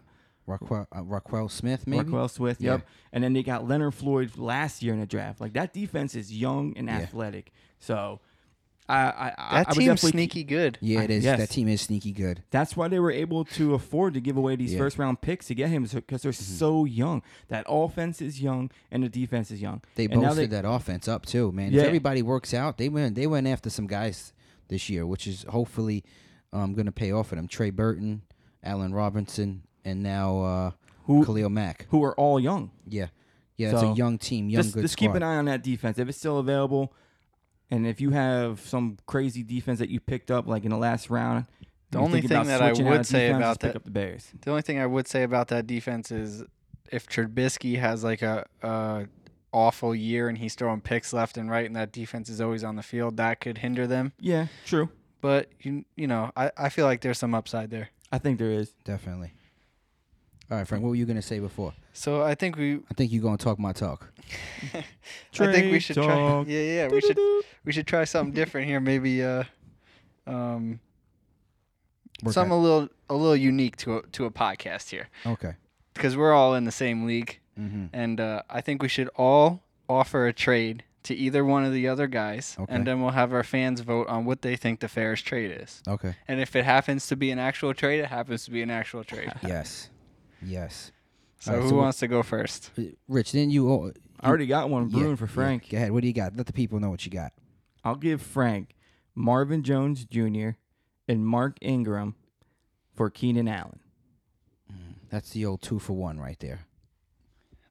[SPEAKER 1] Raquel, uh, Raquel Smith, maybe.
[SPEAKER 2] Raquel Swift.
[SPEAKER 1] Yeah.
[SPEAKER 2] Yep. And then they got Leonard Floyd last year in the draft. Like that defense is young and
[SPEAKER 1] Yeah.
[SPEAKER 2] athletic. So I, I, I-
[SPEAKER 3] That
[SPEAKER 2] I
[SPEAKER 3] team's
[SPEAKER 2] definitely
[SPEAKER 3] sneaky good.
[SPEAKER 1] Yeah, it is.
[SPEAKER 2] Yes.
[SPEAKER 1] That team is sneaky good.
[SPEAKER 2] That's why they were able to afford to give away these
[SPEAKER 1] Yeah. Mm-hmm.
[SPEAKER 2] first round picks to get him because they're so young. That offense is young and the defense is young.
[SPEAKER 1] They
[SPEAKER 2] And now
[SPEAKER 1] boosted
[SPEAKER 2] they-
[SPEAKER 1] that offense up too, man.
[SPEAKER 2] Yeah.
[SPEAKER 1] If everybody works out, they went. They went after some guys this year, which is hopefully um, going to pay off for them. Trey Burton, Allen Robinson, and now uh,
[SPEAKER 2] Who
[SPEAKER 1] Khalil Mack.
[SPEAKER 2] who are all young.
[SPEAKER 1] Yeah, yeah. It's a young team, young
[SPEAKER 2] just
[SPEAKER 1] good
[SPEAKER 2] just
[SPEAKER 1] squad.
[SPEAKER 2] keep an eye on that defense if it's still available. And if you have some crazy defense that you picked up like in the last round,
[SPEAKER 3] The only thing that I would say
[SPEAKER 2] defense,
[SPEAKER 3] about
[SPEAKER 2] just pick
[SPEAKER 3] that-
[SPEAKER 2] up the Bears.
[SPEAKER 3] The only thing I would say about that defense is if Trubisky has like a, a awful year and he's throwing picks left and right and that defense is always on the field, that could hinder them.
[SPEAKER 2] Yeah, true.
[SPEAKER 3] But you you know, I, I feel like there's some upside there.
[SPEAKER 2] I think there is.
[SPEAKER 1] Definitely. All right, Frank. What were you gonna say before?
[SPEAKER 3] So I think we
[SPEAKER 1] I think you're gonna talk my talk.
[SPEAKER 3] I think we
[SPEAKER 2] Trade
[SPEAKER 3] should try. Yeah, yeah, we should we should try something different here. Maybe uh um
[SPEAKER 1] Work
[SPEAKER 3] something
[SPEAKER 1] out-
[SPEAKER 3] a little a little unique to a, to a podcast here
[SPEAKER 1] Okay.
[SPEAKER 3] because we're all in the same league
[SPEAKER 1] Mm-hmm.
[SPEAKER 3] and uh, I think we should all offer a trade to either one of the other guys
[SPEAKER 1] Okay.
[SPEAKER 3] and then we'll have our fans vote on what they think the fairest trade is.
[SPEAKER 1] Okay.
[SPEAKER 3] And if it happens to be an actual trade, it happens to be an actual trade.
[SPEAKER 1] Yes. Yes.
[SPEAKER 3] So
[SPEAKER 1] Alright,
[SPEAKER 3] who
[SPEAKER 1] so
[SPEAKER 3] wants to go first?
[SPEAKER 1] Uh, Rich, then you. all-
[SPEAKER 2] I already got one
[SPEAKER 1] yeah,
[SPEAKER 2] brewing for
[SPEAKER 1] yeah.
[SPEAKER 2] Frank.
[SPEAKER 1] Go ahead. What do you got? Let the people know what you got.
[SPEAKER 2] I'll give Frank Marvin Jones Jr. and Mark Ingram for Keenan Allen.
[SPEAKER 1] That's the old two for one right there.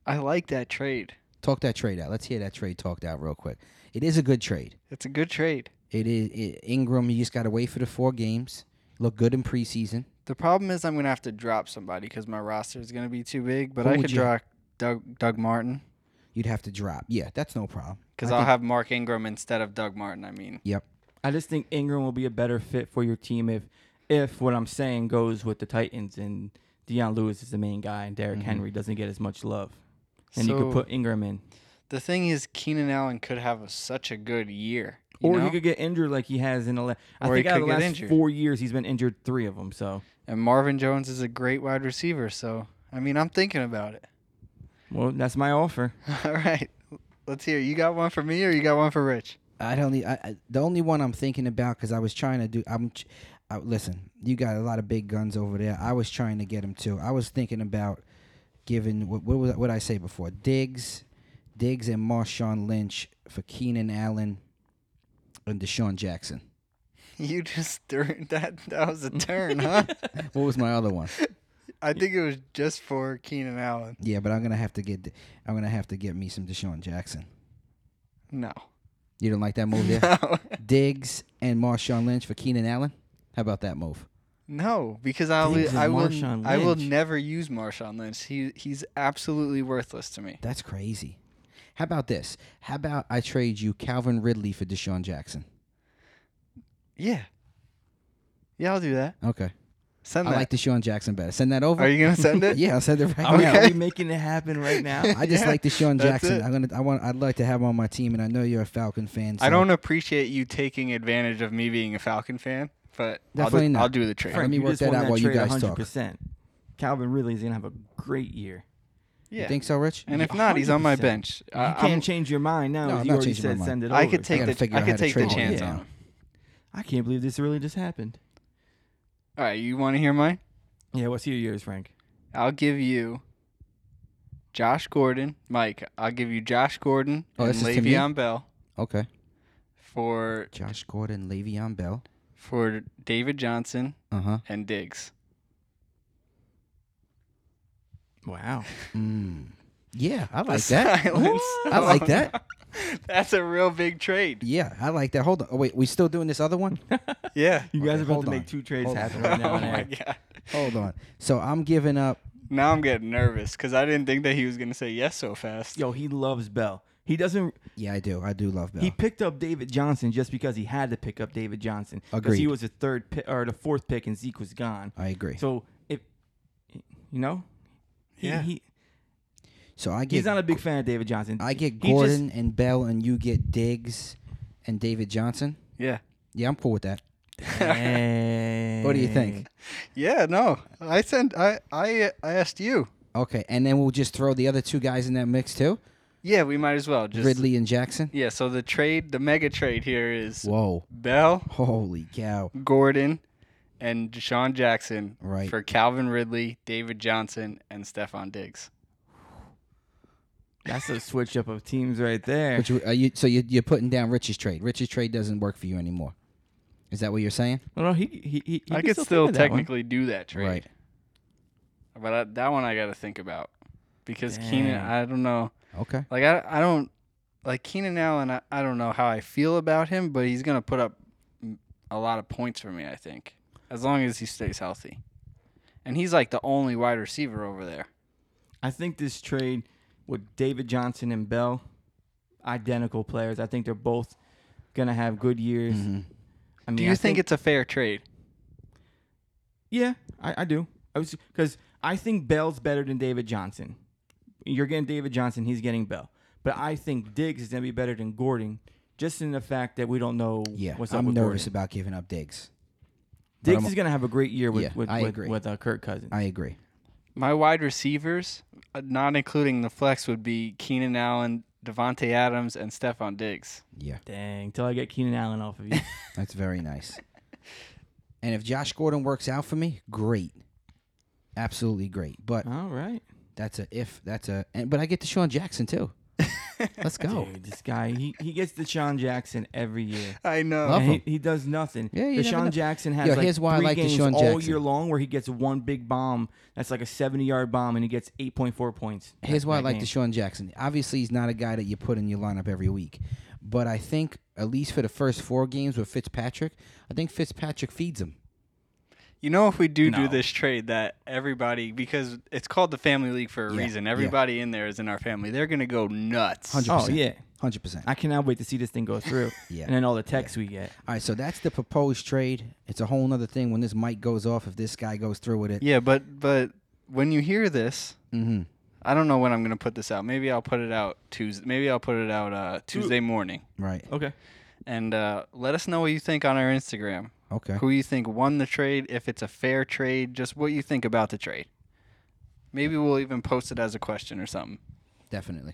[SPEAKER 3] I like that trade.
[SPEAKER 1] Talk that trade out. Let's hear that trade talked out real quick. It is a good trade.
[SPEAKER 3] It's a good trade.
[SPEAKER 1] It is it, Ingram. You just got to wait for the four games. Look good in preseason.
[SPEAKER 3] The problem is I'm gonna have to drop somebody because my roster is gonna be too big. But
[SPEAKER 1] Who
[SPEAKER 3] I
[SPEAKER 1] would
[SPEAKER 3] could
[SPEAKER 1] you-
[SPEAKER 3] drop Doug Doug Martin
[SPEAKER 1] You'd have to drop. Yeah, that's no problem.
[SPEAKER 3] because
[SPEAKER 1] I
[SPEAKER 3] I'll
[SPEAKER 1] think-
[SPEAKER 3] have Mark Ingram instead of Doug Martin. I mean, Yep.
[SPEAKER 2] I just think Ingram will be a better fit for your team if if what I'm saying goes with the Titans and Dion Lewis is the main guy and Derrick
[SPEAKER 1] Mhm.
[SPEAKER 2] Henry doesn't get as much love. And you could
[SPEAKER 3] So-
[SPEAKER 2] put Ingram in.
[SPEAKER 3] the thing is, Keenan Allen could have a, such a good year. You
[SPEAKER 2] Or
[SPEAKER 3] know?
[SPEAKER 2] he could get injured like he has in the la- I
[SPEAKER 3] Or he
[SPEAKER 2] think out of the last
[SPEAKER 3] injured.
[SPEAKER 2] four years he's been injured three of them. So
[SPEAKER 3] and Marvin Jones is a great wide receiver. So I mean, I'm thinking about it.
[SPEAKER 2] well, that's my offer.
[SPEAKER 3] All right, let's hear. You got one for me, or you got one for Rich?
[SPEAKER 1] I don't. need- I, I, the only one I'm thinking about because I was trying to do. I'm. ch- I, listen, you got a lot of big guns over there. I was trying to get him too. I was thinking about giving what what was what I say before? Diggs, Diggs and Marshawn Lynch for Keenan Allen and DeSean Jackson.
[SPEAKER 3] You just turned that. That was a turn, huh?
[SPEAKER 1] What was my other one?
[SPEAKER 3] I think it was just for Keenan Allen.
[SPEAKER 1] Yeah, but I'm gonna have to get. I'm gonna have to get me some DeSean Jackson.
[SPEAKER 3] No.
[SPEAKER 1] You don't like that move there?
[SPEAKER 3] No.
[SPEAKER 1] Diggs and Marshawn Lynch for Keenan Allen. How about that move?
[SPEAKER 3] No, because I will,
[SPEAKER 2] Diggs
[SPEAKER 3] I will I will never use Marshawn Lynch. He he's absolutely worthless to me.
[SPEAKER 1] That's crazy. How about this? How about I trade you Calvin Ridley for DeSean Jackson?
[SPEAKER 3] Yeah. Yeah, I'll do that.
[SPEAKER 1] Okay.
[SPEAKER 3] Send
[SPEAKER 1] I
[SPEAKER 3] that.
[SPEAKER 1] like DeSean Jackson better. Send that over.
[SPEAKER 3] Are you gonna send it?
[SPEAKER 1] yeah, I'll send it right
[SPEAKER 2] Are we-
[SPEAKER 1] now.
[SPEAKER 2] Are we making it happen right now?
[SPEAKER 1] I just
[SPEAKER 3] Yeah,
[SPEAKER 1] like DeSean
[SPEAKER 3] that's
[SPEAKER 1] Jackson.
[SPEAKER 3] it.
[SPEAKER 1] I'm gonna. I want. I'd like to have him on my team, and I know you're a Falcon fan.
[SPEAKER 3] I don't appreciate you taking advantage of me being a Falcon fan, but
[SPEAKER 1] Definitely
[SPEAKER 3] I'll, do,
[SPEAKER 1] not.
[SPEAKER 3] I'll do the trade.
[SPEAKER 1] Let me
[SPEAKER 2] you
[SPEAKER 1] work
[SPEAKER 2] just
[SPEAKER 1] that
[SPEAKER 2] won
[SPEAKER 1] out while you
[SPEAKER 2] trade
[SPEAKER 1] guys talk.
[SPEAKER 2] 100%. Calvin Ridley's gonna have a great year.
[SPEAKER 3] Yeah.
[SPEAKER 1] You think so, Rich?
[SPEAKER 3] and if not, he's on my
[SPEAKER 2] 100%.
[SPEAKER 3] bench.
[SPEAKER 2] You
[SPEAKER 3] I,
[SPEAKER 2] can't
[SPEAKER 3] I'm-
[SPEAKER 2] change your mind now.
[SPEAKER 1] No,
[SPEAKER 2] as
[SPEAKER 1] I'm
[SPEAKER 2] you
[SPEAKER 1] not
[SPEAKER 2] already
[SPEAKER 1] changing my
[SPEAKER 2] said
[SPEAKER 1] mind.
[SPEAKER 2] send it
[SPEAKER 3] I could take
[SPEAKER 1] gotta
[SPEAKER 3] the
[SPEAKER 1] figure
[SPEAKER 3] I
[SPEAKER 1] out how
[SPEAKER 3] could
[SPEAKER 1] to
[SPEAKER 3] take the
[SPEAKER 1] trade him.
[SPEAKER 3] chance
[SPEAKER 2] Yeah.
[SPEAKER 3] on him.
[SPEAKER 2] I can't believe this really just happened.
[SPEAKER 3] All right, you want to hear mine?
[SPEAKER 2] Yeah, what's your yours, Frank?
[SPEAKER 3] I'll give you Josh Gordon, Mike. I'll give you Josh Gordon
[SPEAKER 1] Oh,
[SPEAKER 3] and
[SPEAKER 1] this is to me?
[SPEAKER 3] Le'Veon Bell
[SPEAKER 1] Okay.
[SPEAKER 3] for
[SPEAKER 1] Josh Gordon, Le'Veon Bell.
[SPEAKER 3] for David Johnson
[SPEAKER 1] Uh huh.
[SPEAKER 3] and Diggs.
[SPEAKER 2] Wow.
[SPEAKER 1] Mm. Yeah, I like
[SPEAKER 3] The
[SPEAKER 1] that.
[SPEAKER 3] silence.
[SPEAKER 1] I like that.
[SPEAKER 3] That's a real big trade.
[SPEAKER 1] Yeah, I like that. Hold on. Oh, wait, we still doing this other one?
[SPEAKER 3] Yeah.
[SPEAKER 2] You guys
[SPEAKER 1] Okay,
[SPEAKER 2] are about
[SPEAKER 1] hold
[SPEAKER 2] to
[SPEAKER 1] on.
[SPEAKER 2] make two trades
[SPEAKER 1] Hold on.
[SPEAKER 2] happen right now.
[SPEAKER 3] oh
[SPEAKER 2] on
[SPEAKER 3] my
[SPEAKER 2] air.
[SPEAKER 3] god.
[SPEAKER 1] Hold on. So I'm giving up.
[SPEAKER 3] Now I'm getting nervous because I didn't think that he was gonna say yes so fast.
[SPEAKER 2] Yo, he loves Bell. He doesn't.
[SPEAKER 1] Yeah, I do. I do love Bell.
[SPEAKER 2] He picked up David Johnson just because he had to pick up David Johnson. Because he
[SPEAKER 1] Agreed.
[SPEAKER 2] was the third pick or the fourth pick, and Zeke was gone.
[SPEAKER 1] I agree.
[SPEAKER 2] So if you know, he,
[SPEAKER 3] Yeah.
[SPEAKER 2] he
[SPEAKER 1] So I get.
[SPEAKER 2] he's not a big fan of David Johnson.
[SPEAKER 1] I get
[SPEAKER 2] He just-
[SPEAKER 1] Gordon and Bell, and you get Diggs and David Johnson.
[SPEAKER 3] Yeah.
[SPEAKER 1] Yeah, I'm cool with that.
[SPEAKER 2] Dang.
[SPEAKER 1] What do you think?
[SPEAKER 3] Yeah. No. I sent. I. I. I asked you.
[SPEAKER 1] Okay, and then we'll just throw the other two guys in that mix too.
[SPEAKER 3] Yeah. We might as well just.
[SPEAKER 1] Ridley and Jackson.
[SPEAKER 3] Yeah. So the trade, the mega trade here is
[SPEAKER 1] Whoa!
[SPEAKER 3] Bell,
[SPEAKER 1] Holy cow!
[SPEAKER 3] Gordon, and DeSean Jackson
[SPEAKER 1] Right.
[SPEAKER 3] for Calvin Ridley, David Johnson, and Stefon Diggs.
[SPEAKER 2] That's a switch up of teams right there.
[SPEAKER 1] But you, are you, so you, you're putting down Rich's trade. Rich's trade doesn't work for you anymore. Is that what you're saying?
[SPEAKER 2] no, no, he he he. he
[SPEAKER 3] I could
[SPEAKER 2] think
[SPEAKER 3] still
[SPEAKER 2] of that
[SPEAKER 3] technically do that trade,
[SPEAKER 1] Right.
[SPEAKER 3] but I, that one I got to think about because Keenan. I don't know.
[SPEAKER 1] Okay.
[SPEAKER 3] Like I, I don't like Keenan Allen. I, I don't know how I feel about him, but he's gonna put up a lot of points for me. I think as long as he stays healthy, and he's like the only wide receiver over there.
[SPEAKER 2] I think this trade with David Johnson and Bell, identical players. I think they're both gonna have good years.
[SPEAKER 1] Mhm.
[SPEAKER 2] I mean,
[SPEAKER 3] Do you
[SPEAKER 2] I
[SPEAKER 3] think, it's a fair trade?
[SPEAKER 2] Yeah, I, I do. I was because I think Bell's better than David Johnson. You're getting David Johnson. He's getting Bell. But I think Diggs is gonna be better than Gordon, just in the fact that we don't know
[SPEAKER 1] Yeah,
[SPEAKER 2] what's up
[SPEAKER 1] I'm
[SPEAKER 2] with
[SPEAKER 1] nervous
[SPEAKER 2] Gordon.
[SPEAKER 1] about giving up Diggs. But
[SPEAKER 2] Diggs is gonna have a great year with
[SPEAKER 1] Yeah,
[SPEAKER 2] with
[SPEAKER 1] I
[SPEAKER 2] with,
[SPEAKER 1] agree.
[SPEAKER 2] with uh, Kirk Cousins.
[SPEAKER 1] I agree.
[SPEAKER 3] My wide receivers, uh, not including the flex, would be Keenan Allen, Davante Adams, and Stefon Diggs.
[SPEAKER 1] Yeah,
[SPEAKER 2] Dang, till I get Keenan Allen off of you.
[SPEAKER 1] that's very nice. and if Josh Gordon works out for me, great, absolutely great. But
[SPEAKER 2] All right,
[SPEAKER 1] that's a if. That's a. And, but I get DeSean Jackson too. Let's go.
[SPEAKER 2] dude, this guy he he gets DeSean Jackson every year.
[SPEAKER 3] I know.
[SPEAKER 1] Love
[SPEAKER 2] And
[SPEAKER 1] him.
[SPEAKER 2] he, he does nothing.
[SPEAKER 1] Yeah, you never know.
[SPEAKER 2] DeSean Jackson has
[SPEAKER 1] Yo,
[SPEAKER 2] like
[SPEAKER 1] here's why I
[SPEAKER 2] three
[SPEAKER 1] like
[SPEAKER 2] games
[SPEAKER 1] DeSean
[SPEAKER 2] all
[SPEAKER 1] Jackson.
[SPEAKER 2] year long where he gets one big bomb that's like a 70 yard bomb and he gets 8.4 points.
[SPEAKER 1] Here's
[SPEAKER 2] that-
[SPEAKER 1] why I
[SPEAKER 2] that
[SPEAKER 1] like
[SPEAKER 2] game.
[SPEAKER 1] DeSean Jackson. Obviously, he's not a guy that you put in your lineup every week, but I think at least for the first four games with Fitzpatrick, I think Fitzpatrick feeds him.
[SPEAKER 3] You know, if we do
[SPEAKER 2] No.
[SPEAKER 3] do this trade, that everybody, because it's called the family league for a
[SPEAKER 1] Yeah,
[SPEAKER 3] reason,
[SPEAKER 1] yeah.
[SPEAKER 3] everybody in there is in our family. They're gonna go nuts.
[SPEAKER 1] 100%.
[SPEAKER 2] Oh yeah,
[SPEAKER 1] Hundred percent.
[SPEAKER 2] I cannot wait to see this thing go through.
[SPEAKER 1] Yeah.
[SPEAKER 2] And then all the texts we get.
[SPEAKER 1] All right, so that's the proposed trade. It's a whole other thing when this mic goes off. If this guy goes through with it,
[SPEAKER 3] Yeah, but but when you hear this,
[SPEAKER 1] mm-hmm.
[SPEAKER 3] I don't know when I'm gonna put this out. Maybe I'll put it out Tuesday. Maybe I'll put it out uh, Tuesday morning.
[SPEAKER 1] right?
[SPEAKER 2] Okay.
[SPEAKER 3] And uh, let us know what you think on our Instagram.
[SPEAKER 1] Okay.
[SPEAKER 3] Who you think won the trade? If it's a fair trade, just what you think about the trade. Maybe we'll even post it as a question or something.
[SPEAKER 1] Definitely.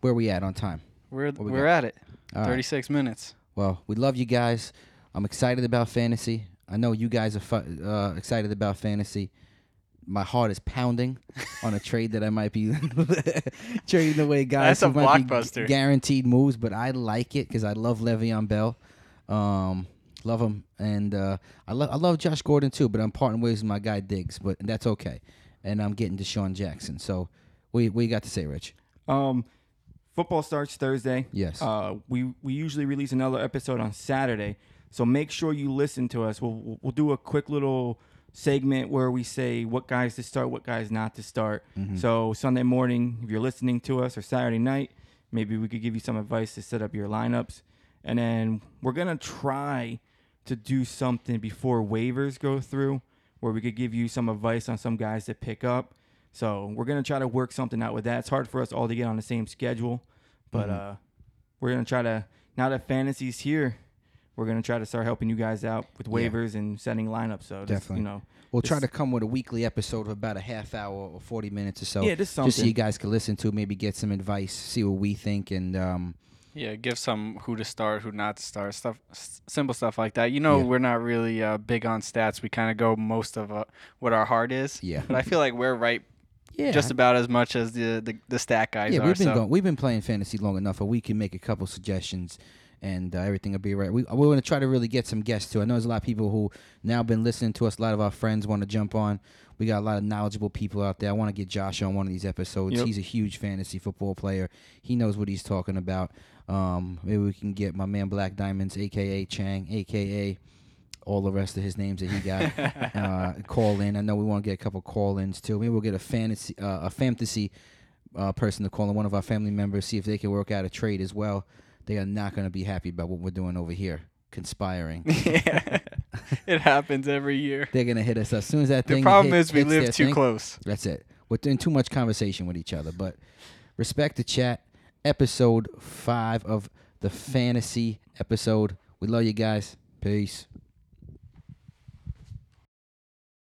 [SPEAKER 1] Where we at on time?
[SPEAKER 3] We're
[SPEAKER 1] we
[SPEAKER 3] we're
[SPEAKER 1] got?
[SPEAKER 3] at it.
[SPEAKER 1] All right.
[SPEAKER 3] 36 minutes.
[SPEAKER 1] Well, we love you guys. I'm excited about fantasy. I know you guys are fu- uh, excited about fantasy. My heart is pounding on a trade that I might be trading away guys.
[SPEAKER 3] That's a blockbuster.
[SPEAKER 1] guaranteed moves, but I like it because I love Le'Veon Bell. Um, love him, and uh, I love I love Josh Gordon too. But I'm parting ways with my guy Diggs, but that's okay. And I'm getting DeSean Jackson. So, what, what you got to say, Rich?
[SPEAKER 2] Um, football starts Thursday.
[SPEAKER 1] Yes.
[SPEAKER 2] Uh, we we usually release another episode on Saturday, so make sure you listen to us. We'll we'll- we'll do a quick little segment where we say what guys to start, what guys not to start.
[SPEAKER 1] Mm-hmm.
[SPEAKER 2] So Sunday morning, if you're listening to us, or Saturday night, maybe we could give you some advice to set up your lineups, and then we're gonna try to do something before waivers go through, where we could give you some advice on some guys to pick up. So we're gonna try to work something out with that. It's hard for us all to get on the same schedule, but
[SPEAKER 1] Mhm.
[SPEAKER 2] uh, we're gonna try to now that fantasy's here, we're gonna try to start helping you guys out with
[SPEAKER 1] Yeah.
[SPEAKER 2] waivers and setting lineups. So just,
[SPEAKER 1] Definitely.
[SPEAKER 2] you know,
[SPEAKER 1] We'll try to come with a weekly episode of about a half hour or 40 minutes or so.
[SPEAKER 2] yeah, just something.
[SPEAKER 1] just so you guys can listen to, maybe get some advice, see what we think, and um,
[SPEAKER 3] Yeah, give some who to start, who not to start, stuff, s- simple stuff like that. You know,
[SPEAKER 1] Yeah.
[SPEAKER 3] we're not really uh, big on stats. We kind of go most of uh, what our heart is.
[SPEAKER 1] yeah,
[SPEAKER 3] But I feel like we're right
[SPEAKER 1] yeah,
[SPEAKER 3] just about as much as the the, the stat guys
[SPEAKER 1] yeah.
[SPEAKER 3] are.
[SPEAKER 1] We've been
[SPEAKER 3] so.
[SPEAKER 1] going, we've been playing fantasy long enough, where we can make a couple suggestions, and uh, everything will be right. We we're going to try to really get some guests too. I know there's a lot of people who now been listening to us. A lot of our friends want to jump on. We got a lot of knowledgeable people out there. I want to get Josh on one of these episodes.
[SPEAKER 2] Yep.
[SPEAKER 1] He's a huge fantasy football player. He knows what he's talking about. Um, maybe we can get my man Black Diamonds, aka Chang, aka all the rest of his names that he got. uh, call in. I know we want to get a couple call ins too. Maybe we'll get a fantasy uh, a fantasy uh, person to call in, one of our family members, see if they can work out a trade as well. They are not going to be happy about what we're doing over here, conspiring.
[SPEAKER 3] yeah, it happens every year.
[SPEAKER 1] They're going to hit us as soon as that
[SPEAKER 3] The
[SPEAKER 1] thing.
[SPEAKER 3] The problem
[SPEAKER 1] hit-
[SPEAKER 3] is we live too
[SPEAKER 1] thing,
[SPEAKER 3] close.
[SPEAKER 1] That's it. We're doing too much conversation with each other. But respect the chat. Episode five of the fantasy episode. We love you guys. Peace.